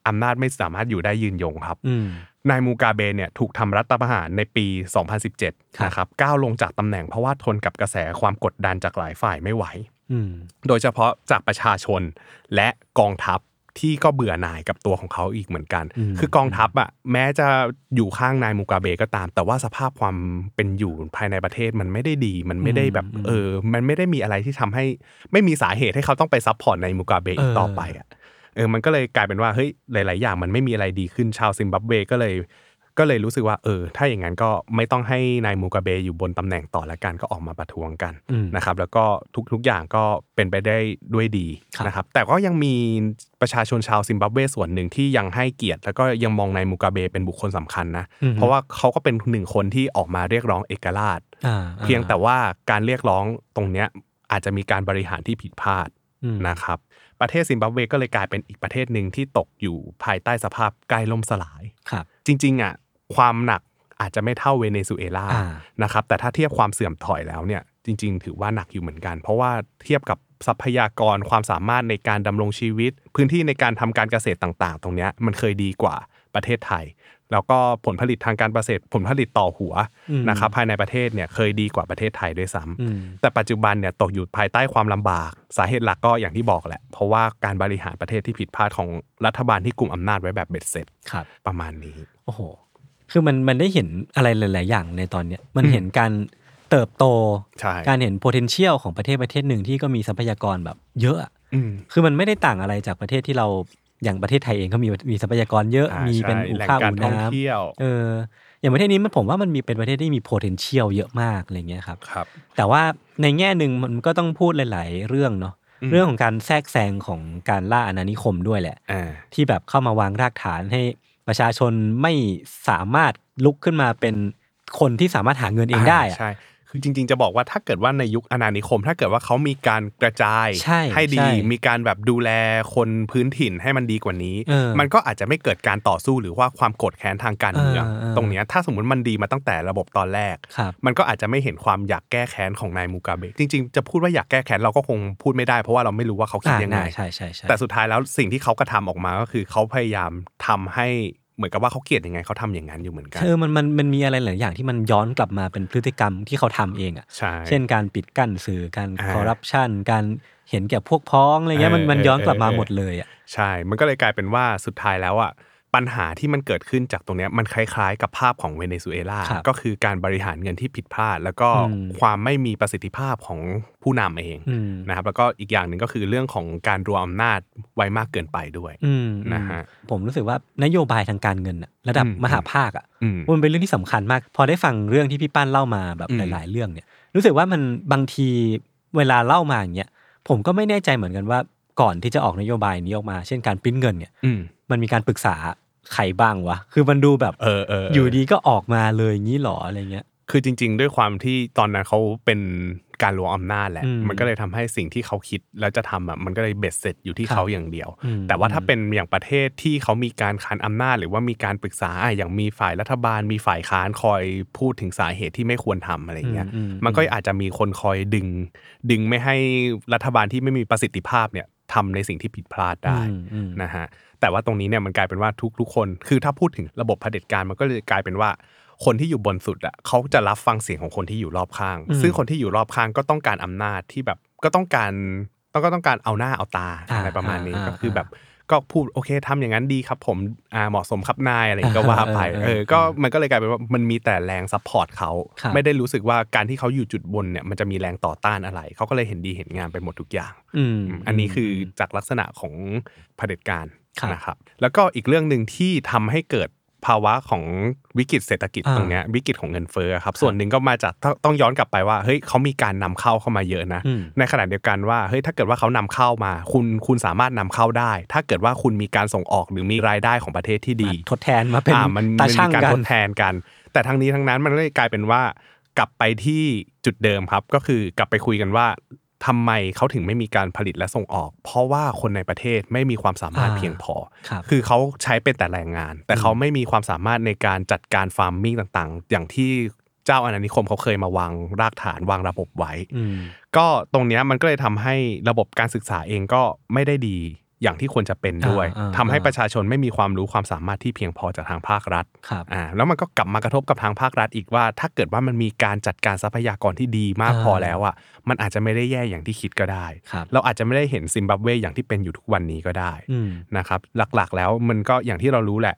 อำนาจไม่สามารถอยู่ได้ยืนยงครับอืมนายมูกาเบเนี่ยถูกทำรัฐประหารในปี 2017ครับนะครับก้าวลงจากตำแหน่งเพราะว่าทนกับกระแสความกดดันจากหลายฝ่ายไม่ไหวอืมโดยเฉพาะจากประชาชนและกองทัพ ที่ก็เบื่อหน่ายกับตัวของเขาอีกเหมือนกันอืมคือกองทัพอะแม้จะอยู่ข้างนายมูกาเบก็ตาม แต่ว่าสภาพความเป็นอยู่ภายในประเทศมันไม่ได้ดี มันไม่ได้แบบอืมเออ มันไม่ได้มีอะไรที่ทำให้ไม่มีสาเหตุให้เขาต้องไป support นายมูกาเบอีกเออต่อไปอะเออมันก็เลยกลายเป็นว่าเฮ้ยหลาย ๆ อย่างมันไม่มีอะไรดีขึ้นชาวซิมบับเวก็เลย ก็เลยรู้สึกว่าเออ ถ้าอย่างนั้นก็ไม่ต้องให้นายมูกาเบอยู่บนตำแหน่งต่อละกันก็ออกมาประท้วงกันอืมนะครับ แล้วก็ทุกๆอย่างก็เป็นไปได้ด้วยดีครับนะครับ แต่ก็ยังมีประชาชนชาวซิมบับเวส่วนหนึ่งที่ยังให้เกียรติ แล้วก็ยังมองนายมูกาเบเป็นบุคคลสำคัญนะอืมเพราะว่าเขาก็เป็นหนึ่งคนที่ออกมาเรียกร้องเอกราชอ่าเพียงแต่ว่าการเรียกร้องตรงเนี้ยอาจจะมีการบริหารที่ผิดพลาดอืมนะครับประเทศซิมบับเวก็เลยกลายเป็นอีกประเทศหนึ่งที่ตกอยู่ภายใต้สภาพใกล้ล่มสลายครับจริงๆอะ ความหนักอาจจะไม่เท่าเวเนซุเอลาอ่านะครับแต่ถ้าเทียบความเสื่อมถอยแล้วเนี่ยจริง ๆ ถือว่าหนักอยู่เหมือนกัน เพราะว่าเทียบกับทรัพยากรความสามารถในการดำรงชีวิต พื้นที่ในการทำการเกษตรต่าง ๆ ตรงเนี้ยมันเคยดีกว่าประเทศไทย แล้วก็ผลผลิตทางการเกษตรผลผลิตต่อหัวอืมนะครับภายในประเทศเนี่ยเคยดีกว่าประเทศไทยด้วยซ้ำอืมแต่ปัจจุบันเนี่ยตกอยู่ภายใต้ความลำบาก สาเหตุหลักก็อย่างที่บอกแหละ เพราะว่าการบริหารประเทศที่ผิดพลาดของรัฐบาลที่กลุ่มอำนาจไว้แบบเบ็ดเสร็จครับประมาณนี้โอ้โห คือมันมันได้เห็นอะไรหลาย ๆ อย่างในตอนเนี้ยมันเห็นการเติบโต ใช่ การเห็น potential ของประเทศประเทศหนึ่งที่ก็มีทรัพยากรแบบเยอะอะอืม คือมันไม่ได้ต่างอะไรจากประเทศที่เราอย่างประเทศไทยเองก็มีมีทรัพยากรเยอะอ่ามีเป็นใช่อู่แหล่งข้าวการอู่ท่องน้เที่ยวำเอออย่างประเทศนี้มันผมว่ามันมีเป็นประเทศที่มี potential เยอะมากอะไรเงี้ยครับ ครับ แต่ว่าในแง่หนึ่งมันก็ต้องพูดหลาย ๆ เรื่องเนาะอืม เรื่องของการแทรกแซงของการล่าอาณานิคมด้วยแหละ อ่า ที่แบบเข้ามาวางรากฐานให้ ประชาชนไม่สามารถลุกขึ้นมาเป็นคนที่สามารถหาเงินเองได้อะใช่ คือจริง ๆ จะบอกว่าถ้าเกิดว่าในยุคอาณานิคม ถ้าเกิดว่าเขามีการกระจายใช่ดีใช่มีการแบบดูแลคนพื้นถิ่นให้มันดีกว่านี้เออมันก็อาจจะไม่เกิดการต่อสู้หรือว่าความโกรธแค้นทางการเมืองเออเออตรงเนี้ยถ้าสมมติมันดีมาตั้งแต่ระบบตอนแรกครับมันก็อาจจะไม่เห็นความอยากแก้แค้นของนายมูกาเบะจริง ๆ จะพูดว่าอยากแก้แค้นเราก็คงพูดไม่ได้เพราะว่าเราไม่รู้ว่าเขาคิดอ่ายังไงน่าใช่ใช่ใช่แต่สุดท้ายแล้วสิ่งที่เขากระทำออกมาก็คือเขาพยายามทำให้ เหมือนกับว่าเขาเกลียดยังไงเขาทำอย่างนั้นอยู่เหมือนกันเออมันมันมันมีอะไรหลายอย่างที่มันย้อนกลับมาเป็นพฤติกรรมที่เขาทำเองอะใช่เช่นการปิดกั้นสื่อการอ่าคอร์รัปชันการเห็นแก่พวกพ้องอะไรเงี้ยมันเออมันย้อนกลับมาเออเออหมดเลยอะใช่ มันก็เลยกลายเป็นว่าสุดท้ายแล้วอะ ปัญหาที่มันเกิดขึ้นจากตรงเนี้ยมันคล้ายๆ กับภาพของเวเนซุเอลาครับก็คือการบริหารเงินที่ผิดพลาด แล้วก็อืมความไม่มีประสิทธิภาพของผู้นำเองอืมนะครับแล้วก็อีกอย่างหนึ่งก็คือเรื่องของการรวมอำนาจไว้มากเกินไปด้วยอืมนะฮะผมรู้สึกว่านโยบายทางการเงินอะระดับอืมมหาภาคอะอืมมันเป็นเรื่องที่สำคัญมาก พอได้ฟังเรื่องที่พี่ป้านเล่ามาแบบอืมหลาย ๆ เรื่องเนี่ย รู้สึกว่ามันบางทีเวลาเล่ามาอย่างเงี้ยผมก็ไม่แน่ใจเหมือนกันว่าก่อนที่จะออกนโยบายนี้ออกมา เช่นการปริ้นเงินเนี่ยอื มมันมีการปรึกษาใครบ้างวะ คือมันดูแบบเออเออเอยู่ดีก็ออกมาเลยงี้หรออะไรเงี้ย คือจริง ๆ ด้วยความที่ตอนนั้นเขาเป็นการรวมอำนาจแหละอืมมันก็เลยทำให้สิ่งที่เขาคิดแล้วจะทำอะมันก็เลยเบ็ดเสร็จอยู่ที่ครับเขาอย่างเดียวอืมแต่ว่าถ้าเป็นอย่างประเทศที่เขามีการคานอำนาจ หรือว่ามีการปรึกษาอะอย่างมีฝ่ายรัฐบาล มีฝ่ายค้านคอยพูดถึงสาเหตุที่ไม่ควรทำอะไรเงี้ยอืมอืมมันก็อาจจะมีคนคอยดึง ดึงไม่ให้รัฐบาลที่ไม่มีประสิทธิภาพเนี่ย ทำในสิ่งที่ผิดพลาดได้อืมอืมนะฮะแต่ว่าตรงนี้เนี่ยมันกลายเป็นว่าทุกทุกคน คือถ้าพูดถึงระบบเผด็จการมันก็เลยกลายเป็นว่า คนที่อยู่บนสุดอะเขาจะรับฟังเสียงของคนที่อยู่รอบข้างอืมซึ่งคนที่อยู่รอบข้างก็ต้องการอำนาจที่แบบก็ต้องการต้องก็ต้องการเอาหน้าเอาตาอ่าอะไรประมาณนี้อ่าก็คืออ่าแบบ ก็พูดโอเคทำอย่างนั้นดีครับ ผมอ่าเหมาะสมครับนายอะไรอย่างเงี้ยก็ว่าไปเออเออเออก็มันก็เลยกลายเป็นว่ามันมีแต่แรง support เขาครับไม่ได้รู้สึกว่าการที่เขาอยู่จุดบนเนี่ยมันจะมีแรงต่อต้านอะไร เขาก็เลยเห็นดีเห็นงามไปหมดทุกอย่างอืมอันนี้คือจากลักษณะของเผด็จการครับนะครับแล้วก็อีกเรื่องหนึ่งที่ทำให้เกิด ภาวะของวิกฤตเศรษฐกิจอ่าตรงเนี้ยวิกฤตของเงินเฟ้อครับ ส่วนหนึ่งก็มาจากต้องต้องย้อนกลับไปว่าเฮ้ยเขามีการนำเข้าเข้ามาเยอะนะอืมในขณะเดียวกันว่าเฮ้ยถ้าเกิดว่าเขานำเข้ามา คุณคุณสามารถนำเข้าได้ ถ้าเกิดว่าคุณมีการส่งออกหรือมีรายได้ของประเทศที่ดี ทดแทนมาเป็นอ่ามันตามันช่างมีการกันทดแทนกัน แต่ทั้งนี้ทั้งนั้นมันก็เลยกลายเป็นว่ากลับไปที่จุดเดิมครับ ก็คือกลับไปคุยกันว่า ทำไมเขาถึงไม่มีการผลิตและส่งออก เพราะว่าคนในประเทศไม่มีความสามารถอ่าเพียงพอครับคือเขาใช้เป็นแต่แรงงาน แต่เขาไม่มีความสามารถในการจัดการ farming ต่างๆ อย่างที่เจ้าอาณานิคมเขาเคยมาวางรากฐานวางระบบไว้อืมก็ตรงเนี้ยมันก็เลยทำให้ระบบการศึกษาเองก็ไม่ได้ดี อย่างที่ควรจะเป็นด้วยอ่าอ่าทำให้อ่าประชาชนไม่มีความรู้ความสามารถที่เพียงพอจากทางภาครัฐครับอ่าแล้วมันก็กลับมากระทบกับทางภาครัฐอีกว่า ถ้าเกิดว่ามันมีการจัดการทรัพยากรที่ดีมากอ่าพอแล้วอะมันอาจจะไม่ได้แย่อย่างที่คิดก็ได้ครับเราอาจจะไม่ได้เห็นซิมบับเวอย่างที่เป็นอยู่ทุกวันนี้ก็ได้อืมนะครับหลักๆ แล้วมันก็อย่างที่เรารู้แหละ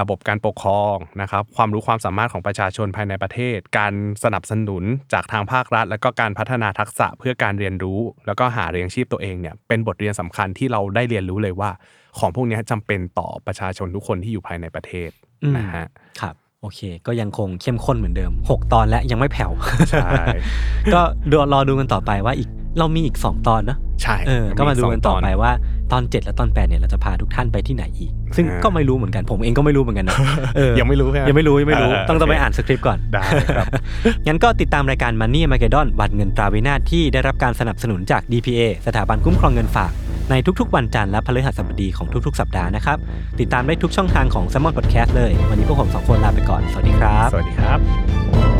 ระบบการปกครองนะครับความรู้ความสามารถของประชาชนภายในประเทศ การสนับสนุนจากทางภาครัฐ แล้วก็การพัฒนาทักษะเพื่อการเรียนรู้ แล้วก็หาเลี้ยงชีพตัวเองเนี่ยเป็นบทเรียนสำคัญที่เราได้เรียนรู้เลยว่า ของพวกนี้จำเป็นต่อประชาชนทุกคนที่อยู่ภายในประเทศอืมนะฮะครับโอเค ก็ยังคงเข้มข้นเหมือนเดิม 6 ตอนและยังไม่แผ่ว ใช่ ก็ดูรอดูกันต่อไปว่าอีก เรามีอีก 2 ตอนเนอะใช่เออก็มาดูกันต่อไปสงว่าตอน 7 และตอน 8 เนี่ยเราจะพาทุกท่านไปที่ไหนอีก ซึ่งอ่าก็ไม่รู้เหมือนกันผมเองก็ไม่รู้เหมือนกันนะเออยังไม่รู้ใช่ไหมยังไม่รู้ยังไม่รู้เออต้องต้องไปโอเคอ่านสคริปต์ก่อนได้ครับงั้นก็ติดตามรายการ Money m a g e d o n วันเงินตราวินาศที่ได้รับการสนับสนุนจาก DPA สถาบันคุ้มครองเงินฝากในทุกๆ วันจันทร์และพฤหัสบดีของทุกๆ สัปดาห์นะครับ ติดตามได้ทุกช่องทางของ s ซ m o n Podcast เลย วันนี้พวกผมสองคนลาไปก่อน สวัสดีครับ สวัสดีครับ